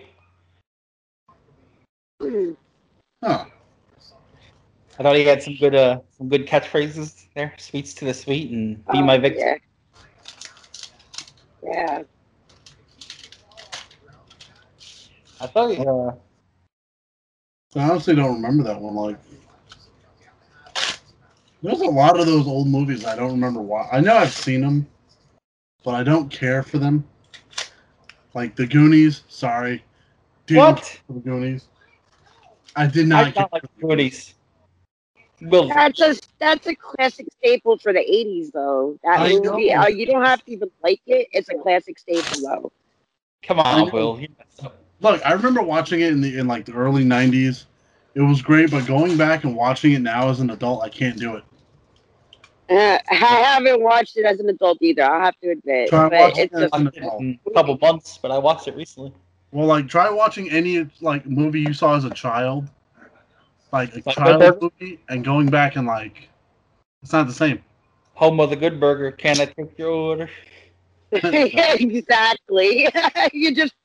Huh. I thought he had some good uh some good catchphrases there. Sweets to the sweet and be Oh, my victim. Yeah. Yeah. I thought uh, I honestly don't remember that one. Like, there's a lot of those old movies I don't remember why. I know I've seen them, but I don't care for them. Like the Goonies. Sorry, Didn't what? the Goonies. I did not. not care like for the Goonies. Will That's a that's a classic staple for the '80s, though. That I movie, know. uh, you don't have to even like it. It's a classic staple, though. come on. Will. You messed up. Look, I remember watching it in the in like the early '90s. It was great, but going back and watching it now as an adult, I can't do it. Uh, I haven't watched it as an adult either. I'll have to admit, Try but it's it. just I watched it in a couple months, but I watched it recently. Well, like try watching any like movie you saw as a child, like a Like child movie, and going back and like, it's not the same. Home of the Good Burger. Can I take your order? [laughs] [laughs] exactly. [laughs] you just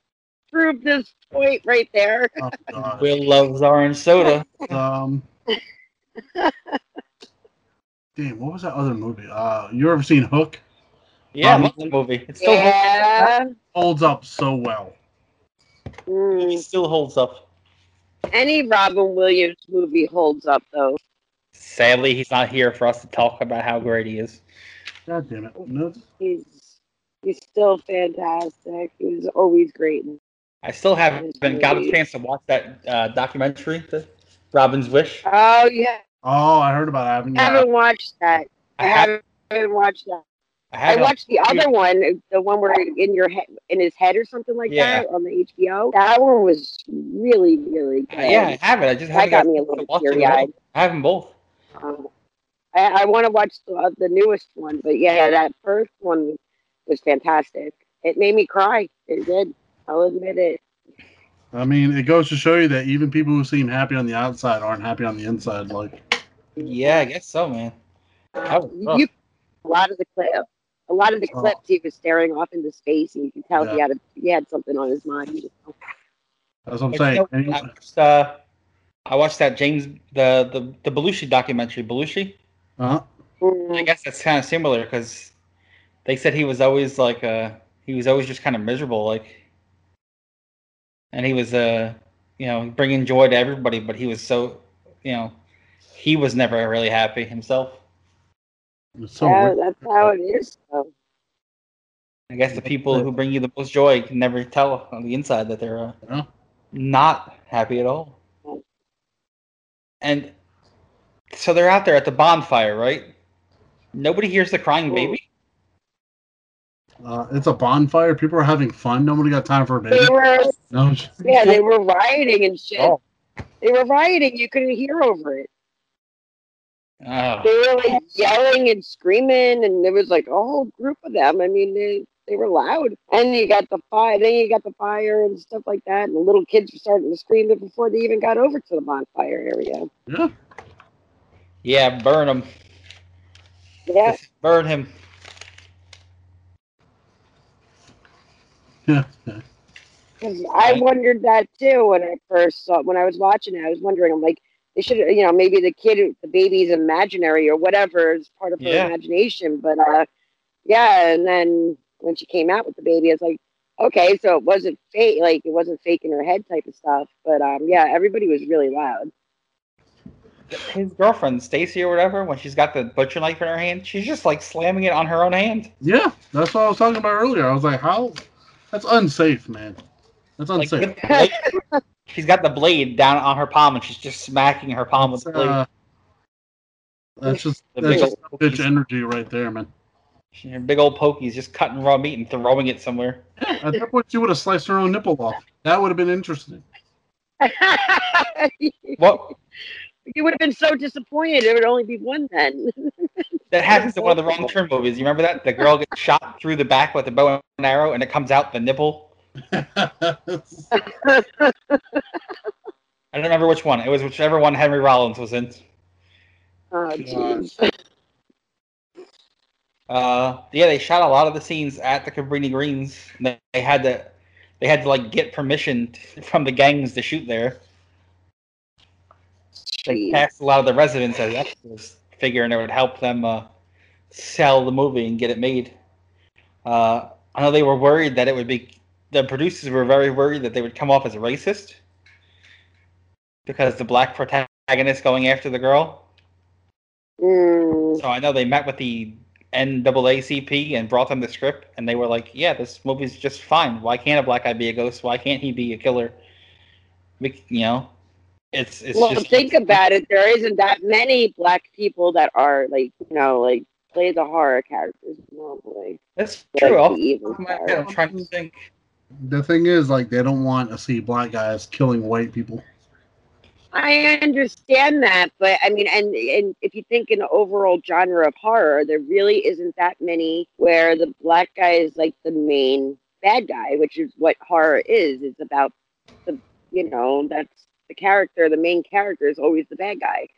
proved this point right there. Oh god. Will loves orange soda. Um. Damn, what was that other movie? Uh, you ever seen Hook? Yeah, I Um, love the movie. It still, Yeah. Holds up so well. Holds, Mm. it still holds up. Any Robin Williams movie holds up, though. Sadly, he's not here for us to talk about how great he is. God damn it. No, He's he's still fantastic. He was always great. I still haven't been got a chance to watch that uh, documentary, the Robin's Wish. Oh yeah, oh, I heard about it. I haven't I haven't watched that. I, I have, haven't watched that. I I have. watched the other one, the one where in your head, in his head or something like Yeah. that on the HBO. That one was really, really good. yeah, I have it. I just haven't that got got me a little watch them teary eyed. I have them both. Um, I, I want to watch the, uh, the newest one, but yeah, that first one was fantastic. It made me cry. It did. I'll admit it. I mean, it goes to show you that even people who seem happy on the outside aren't happy on the inside. Like, Yeah, I guess so, man. Was rough. You, a lot of the clip, a lot of the Oh. clips, he was staring off into space, and you can tell he had a, he had something on his mind. that's what I'm saying. you know, I watched, uh, I watched that James the the the Belushi documentary. Belushi. uh, I Mm, guess that's kind of similar because they said he was always like uh he was always just kind of miserable like, and he was uh you know bringing joy to everybody, but he was so you know he was never really happy himself. It's so yeah, that's how it is. So. I guess the people who bring you the most joy can never tell on the inside that they're uh, Yeah. not happy at all. And so they're out there at the bonfire, right? Nobody hears the crying baby. Uh, it's a bonfire. People are having fun. Nobody got time for a baby. They were, No. yeah, they were rioting and shit. Oh. They were rioting. You couldn't hear over it. Oh. They were like yelling and screaming, and there was like a whole group of them. I mean, they they were loud. And you got the fire. Then you got the fire and stuff like that. And the little kids were starting to scream it before they even got over to the bonfire area. Yeah. Yeah, burn them. Yeah. [laughs] Burn him. Yeah. [laughs] 'Cause I wondered that too when I first saw when I was watching it. I was wondering, I'm like, they should, you know, maybe the kid, the baby's imaginary or whatever is part of her Yeah. imagination. But uh, yeah, and then when she came out with the baby, it's like, okay, so it wasn't fake, like it wasn't fake in her head type of stuff. But um, yeah, everybody was really loud. His girlfriend, Stacy or whatever, when she's got the butcher knife in her hand, she's just like slamming it on her own hand. Yeah, that's what I was talking about earlier. I was like, how? That's unsafe, man. That's unsafe. with the blade- she's got the blade down on her palm and she's just smacking her palm with the blade. uh, that's just The that's just bitch energy right there, man. Her big old pokey's just cutting raw meat and throwing it somewhere. At that point, she would have sliced her own nipple off. That would have been interesting. [laughs] What? you would have been so disappointed. It would only be one then. [laughs] That happens in one of the wrong turn movies. You remember that? The girl gets shot through the back with a bow and arrow and it comes out the nipple. [laughs] I don't remember which one. It was whichever one Henry Rollins was in. oh, jeez. Uh, yeah, they shot a lot of the scenes at the Cabrini Greens. They, they had to, they had to like get permission t- from the gangs to shoot there. They Jeez. cast a lot of the residents as extras, figuring it would help them uh, sell the movie and get it made. Uh, I know they were worried that it would be. The producers were very worried that they would come off as racist because the black protagonist going after the girl. Mm, So I know they met with the NAACP and brought them the script, and they were like, "Yeah, this movie's just fine. Why can't a black guy be a ghost? Why can't he be a killer? We, you know, it's it's well, just think about it. There isn't that many black people that are like, you know, like play the horror characters normally. that's true. Off the the evil top of my head, side. I'm trying to think. The thing is, like, they don't want to see black guys killing white people. I understand that, but I mean, and and if you think in the overall genre of horror, there really isn't that many where the black guy is like the main bad guy, which is what horror is. It's about the, you know, that's the character. The main character is always the bad guy.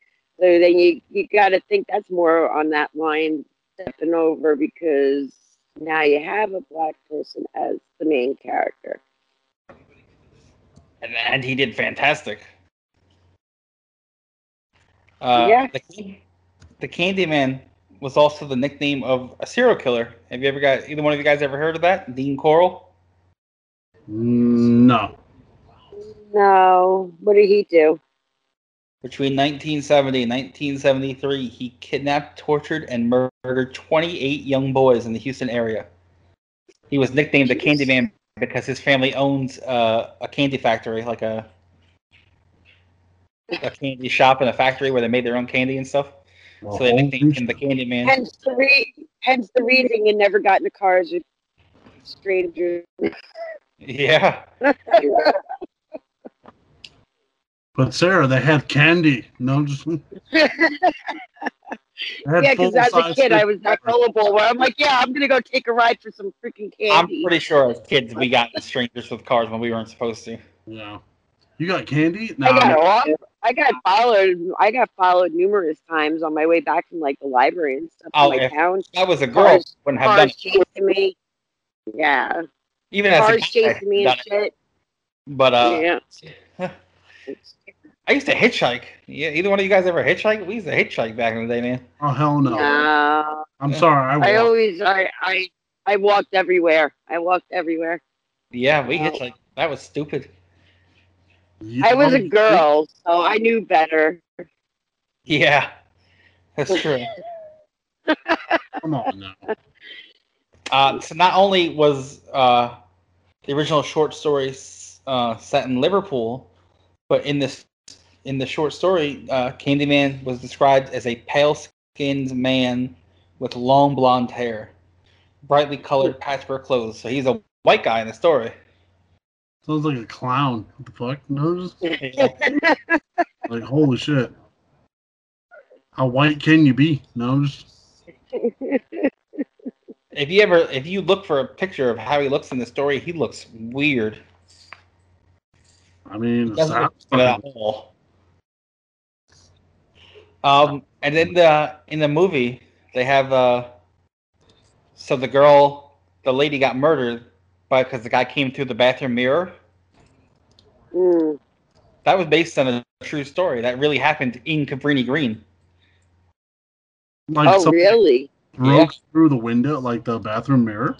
So then you you got to think that's more on that line stepping over because now you have a black person as the main character. And, and he did fantastic. Uh, Yeah. The, the Candyman was also the nickname of a serial killer. Have you ever got either one of you guys ever heard of that? Dean Corll. No. No, what did he do? Between 1970 and 1973, he kidnapped, tortured, and murdered 28 young boys in the Houston area. He was nicknamed the Jeez. Candyman because his family owns uh, a candy factory, like a a candy shop and a factory where they made their own candy and stuff. Well, So they holy nicknamed him the shit. Candyman. Hence the re- hence the reason you never got into cars with strangers. [laughs] Yeah. [laughs] But Sarah, they had candy. No, just [laughs] they had yeah, because as a kid, I fish. was that gullible where I'm like, yeah, I'm gonna go take a ride for some freaking candy. I'm pretty sure as kids we got in strangers with cars when we weren't supposed to. Yeah. You got candy? No. I got off. I got followed. I got followed numerous times on my way back from like the library and stuff Oh, in my if- town. If I was a girl, Cars- wouldn't have done Cars it. chasing me. Yeah, Even as a cars guy, chasing me and done it. shit. But uh, yeah. [laughs] I used to hitchhike. Yeah, either one of you guys ever hitchhike? We used to hitchhike back in the day, man. Oh hell no. No. I'm sorry. I, I always I I I walked everywhere. I walked everywhere. Yeah, we Wow. hitchhiked. That was stupid. I was a girl, so I knew better. Yeah, that's true. [laughs] Come on now. Uh, so not only was uh, the original short story uh, set in Liverpool, but in this in the short story, uh, Candyman was described as a pale-skinned man with long blonde hair, brightly colored patchwork clothes. So he's a white guy in the story. Sounds like a clown. What the fuck? No, just [laughs] like holy shit. How white can you be? No, just If you ever, if you look for a picture of how he looks in the story, he looks weird. I mean, He doesn't look at all. Um, and in the in the movie, they have uh, so the girl, the lady got murdered, by because the guy came through the bathroom mirror. Mm. That was based on a true story. That really happened in Cabrini Green. Like oh, really? broke through the window, like the bathroom mirror.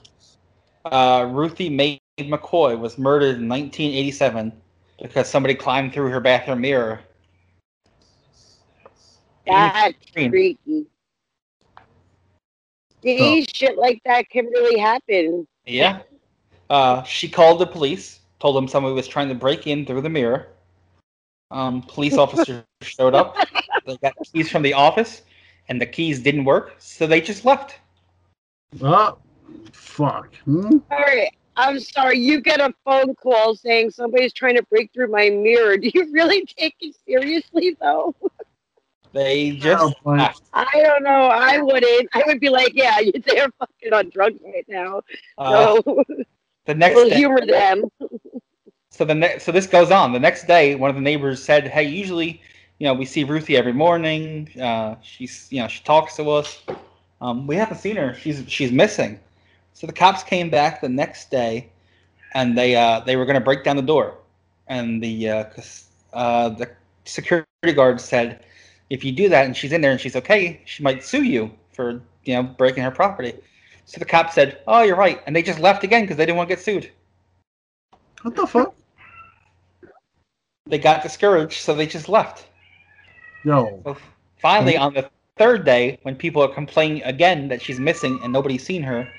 Uh, Ruthie Mae McCoy was murdered in 1987 because somebody climbed through her bathroom mirror. That's Green. freaky. See, shit like that can really happen. Yeah. Uh, she called the police, told them somebody was trying to break in through the mirror. Um, police officers [laughs] showed up. They got keys from the office, and the keys didn't work, so they just left. Oh, fuck. Hmm? Sorry, I'm sorry. You get a phone call saying somebody's trying to break through my mirror. [laughs] Do you really take it seriously, though? [laughs] They just Oh, I don't know. I wouldn't. I would be like, yeah, [laughs] they're fucking on drugs right now. Uh, So the next we'll day, humor them. so the ne- so this goes on. The next day, one of the neighbors said, "Hey, usually, you know, we see Ruthie every morning. Uh, she's, you know, she talks to us. Um, we haven't seen her. She's she's missing." So the cops came back the next day, and they uh, they were going to break down the door, and the uh, 'cause, uh, the security guard said, "If you do that and she's in there and she's okay, she might sue you for you know breaking her property." So the cops said, "Oh, you're right," and they just left again because they didn't want to get sued. What the fuck? They got discouraged, so they just left. Yo, So finally, on the third day, when people are complaining again that she's missing and nobody's seen her,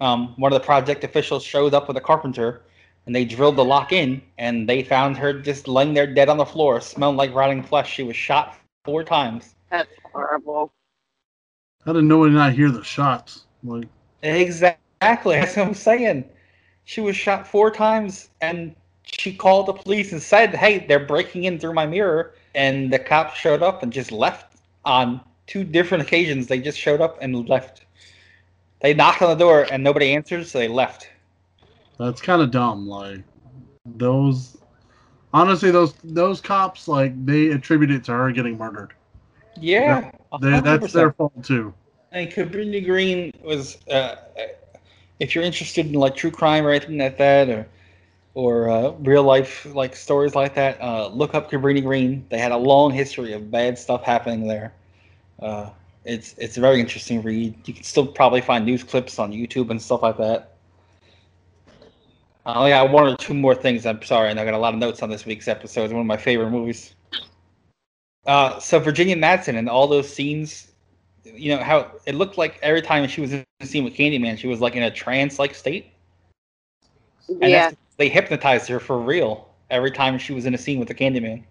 um, one of the project officials showed up with a carpenter, and they drilled the lock in, and they found her just laying there dead on the floor, smelling like rotting flesh. She was shot four times. That's horrible. how did nobody not hear the shots? Like, Exactly, [laughs] that's what I'm saying. She was shot four times, and she called the police and said, "Hey, they're breaking in through my mirror." And the cops showed up and just left on two different occasions. They just showed up and left. They knocked on the door and nobody answered, so they left. that's kind of dumb. Like, those. Honestly, those those cops, like, they attribute it to her getting murdered. Yeah, They, that's their fault too. And Cabrini Green was, uh, if you're interested in like true crime or anything like that, or or uh, real life like stories like that, uh, look up Cabrini Green. They had a long history of bad stuff happening there. Uh, it's it's a very interesting read. You can still probably find news clips on YouTube and stuff like that. I only got one or two more things. I'm sorry, and I got a lot of notes on this week's episode. It's one of my favorite movies. Uh, so Virginia Madsen and all those scenes you know how it looked like every time she was in the scene with Candyman, she was like in a trance-like state. And Yeah. that's, they hypnotized her for real every time she was in a scene with the Candyman.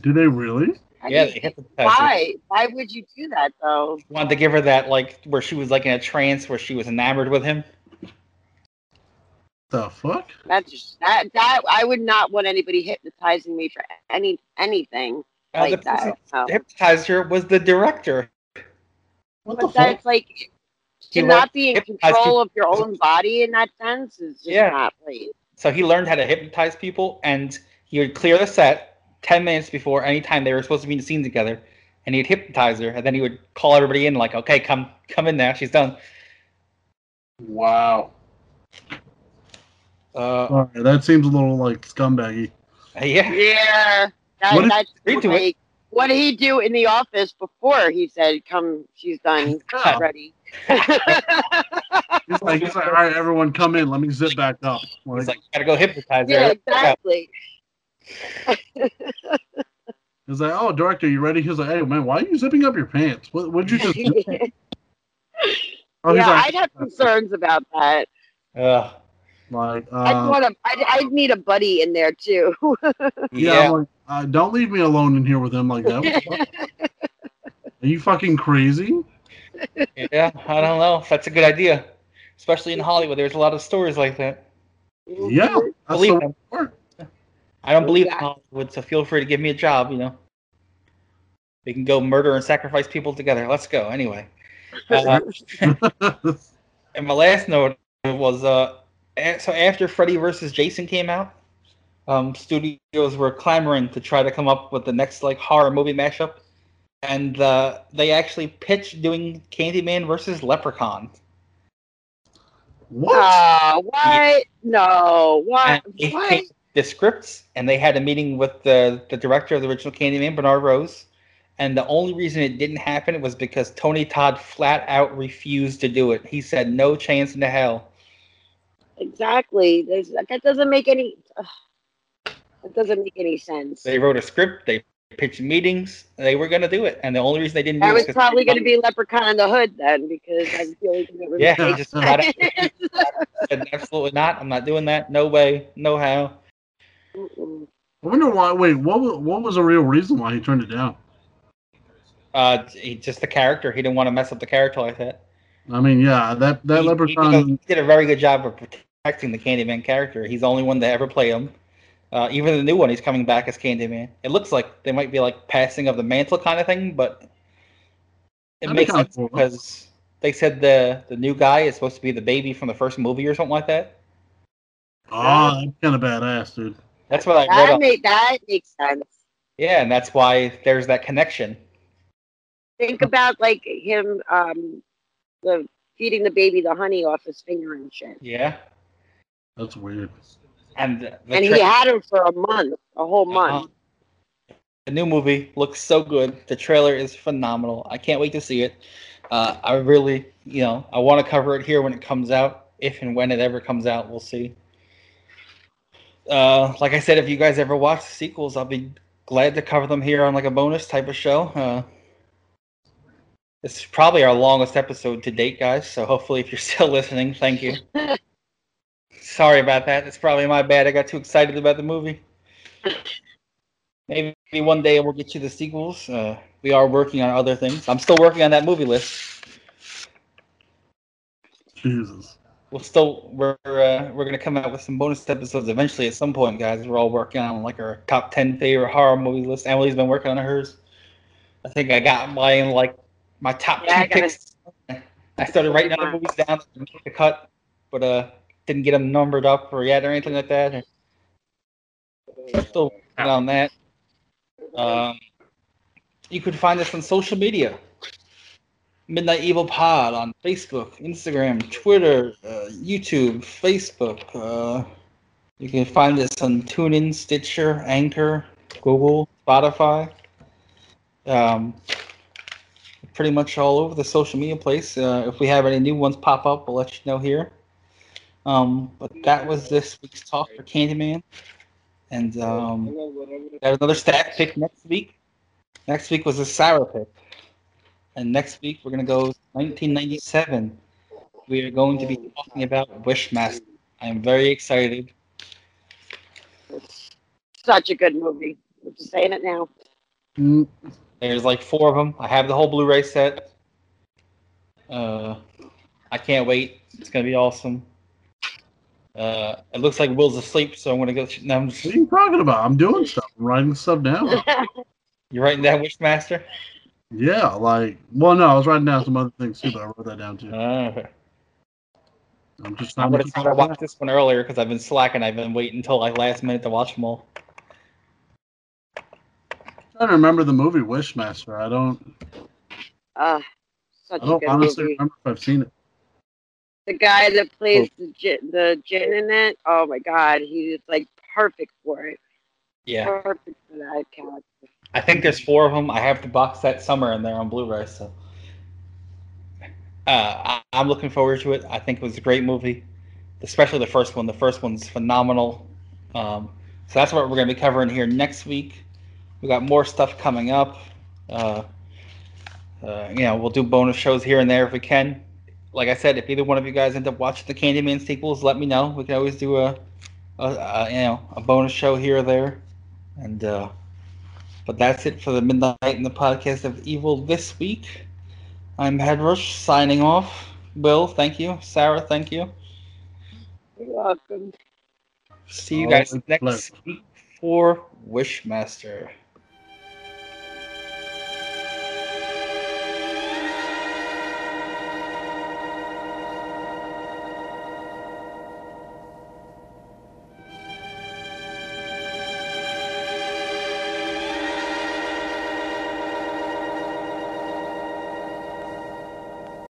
Do they really? I yeah, mean, they hypnotized her. why? Why would you do that though? Wanted to give her that like where she was like in a trance where she was enamored with him. The fuck? That's just that that I would not want anybody hypnotizing me for any anything Uh, like the that. No. that hypnotized her was the director. What the But fuck? like to learned not be in control of your own body in that sense is just Yeah. not right. So he learned how to hypnotize people, and he would clear the set ten minutes before any time they were supposed to be in the scene together, and he'd hypnotize her, and then he would call everybody in like, "Okay, come, come in now, she's done." Wow. Uh, All right, that seems a little like scumbaggy. [laughs] yeah. Yeah. That, What if- that's Agree to like, what did he do in the office before he said, "Come, she's done, Yeah. ready." He's like, he's like, all right, everyone, come in. Let me zip back up. Like, He's like, gotta go hypnotize yeah, her. exactly. [laughs] he's like, oh, director, you ready? He's like, hey, man, why are you zipping up your pants? What, what'd you just? do? [laughs] Oh, yeah, like, I'd have concerns about that. Ugh. Like, I'd uh, want to. I'd, I'd need a buddy in there too. [laughs] yeah, yeah. I'm like, uh, don't leave me alone in here with him like that. What the fuck? [laughs] Are you fucking crazy? yeah, I don't know if that's a good idea, especially in Hollywood. There's a lot of stories like that. Yeah, that's Believe the them. I don't believe in Yeah. Hollywood, so feel free to give me a job. You know, we can go murder and sacrifice people together. Let's go. Anyway, [laughs] uh, and my last note was uh, a- so after Freddy versus Jason came out, um, studios were clamoring to try to come up with the next like horror movie mashup, and uh, they actually pitched doing Candyman versus Leprechaun. what? Uh, what? No. What? And they What? came, the scripts, and they had a meeting with the the director of the original Candyman, Bernard Rose. And the only reason it didn't happen was because Tony Todd flat out refused to do it. He said, "No chance in the hell." Exactly. There's, that doesn't make any. ugh. That doesn't make any sense. They wrote a script. They pitched meetings. They were gonna do it, and the only reason they didn't do That it was 'cause probably going to be Leprechaun in the Hood then, because I was the only thing that. Yeah, he just flat [laughs] said, "Absolutely not. I'm not doing that. No way. No how." Mm-mm. I wonder why. Wait, what was what was the real reason why he turned it down? Uh, he, just the character. He didn't want to mess up the character like that. I mean, yeah, that that he, he did, a, he did a very good job of protecting the Candyman character. He's the only one to ever play him. Uh, even the new one, he's coming back as Candyman. It looks like they might be like passing of the mantle kind of thing, but it That'd makes kinda sense cool. because they said the the new guy is supposed to be the baby from the first movie or something like that. Oh, that's kind of badass, dude. That's what I read. That On. make that makes sense. Yeah, and that's why there's that connection. Think about like him, um, the feeding the baby the honey off his finger and shit. Yeah, That's weird. and the, the and tra- he had him for a month, a whole Uh-huh. month. The new movie looks so good. The trailer is phenomenal. I can't wait to see it. Uh, I really, you know, I want to cover it here when it comes out, if and when it ever comes out. We'll see. Uh, like I said, if you guys ever watch the sequels, I'll be glad to cover them here on like a bonus type of show. Uh, this is probably our longest episode to date, guys. So hopefully, if you're [laughs] still listening, thank you. [laughs] Sorry about that. It's probably my bad. I got too excited about the movie. [laughs] Maybe one day we'll get you the sequels. Uh, we are working on other things. I'm still working on that movie list. Jesus. We'll still we're uh, we're gonna come out with some bonus episodes eventually at some point, guys. We're all working on like our top ten favorite horror movie list. Emily's been working on hers. I think I got mine like my top Yeah, I two gotta- picks. I started writing other movies down to make the cut, but uh didn't get them numbered up or yet or anything like that. Still working on that. Um, you could find us on social media. Midnight Evil Pod on Facebook, Instagram, Twitter, uh, YouTube, Facebook. Uh, you can find us on TuneIn, Stitcher, Anchor, Google, Spotify. Um, pretty much all over the social media place. Uh, if we have any new ones pop up, we'll let you know here. Um, but that was this week's talk for Candyman. And um, got another stack pick next week. Next week was a sour pick. And next week we're gonna go 1997. We are going to be talking about Wishmaster. I am very excited. Such a good movie. I'm just saying it now. Mm, There's like four of them. I have the whole Blu-ray set. Uh, I can't wait. It's gonna be awesome. Uh, it looks like Will's asleep, so I'm gonna go. No, I'm just, What are you talking about? I'm doing stuff. I'm writing stuff down. [laughs] you're writing down Wishmaster. yeah, like, well, no, I was writing down some other things too, but I wrote that down too. Uh, I'm just I trying would to have keep to watch this one earlier because I've been slacking. I've been waiting until like last minute to watch them all. Trying to remember the movie Wishmaster. I don't. Uh, such I a don't good honestly movie. remember if I've seen it. The guy that plays the djinn, the djinn in it. Oh my god, he's like perfect for it. Yeah, Perfect for that character. I think there's four of them. I have the box set somewhere in there on Blu-ray, so uh, I, I'm looking forward to it. I think it was a great movie, especially the first one. The first one's phenomenal. Um, so that's what we're going to be covering here next week. We got more stuff coming up. Uh, uh, you know, we'll do bonus shows here and there if we can. Like I said, if either one of you guys end up watching the Candyman sequels, let me know. We can always do a, a, a you know a bonus show here or there. And uh, but that's it for the Midnight in the Podcast of Evil this week. I'm Headrush signing off. Will, thank you. Sarah, thank you. You're welcome. See you guys it's next pleasure. week for Wishmaster.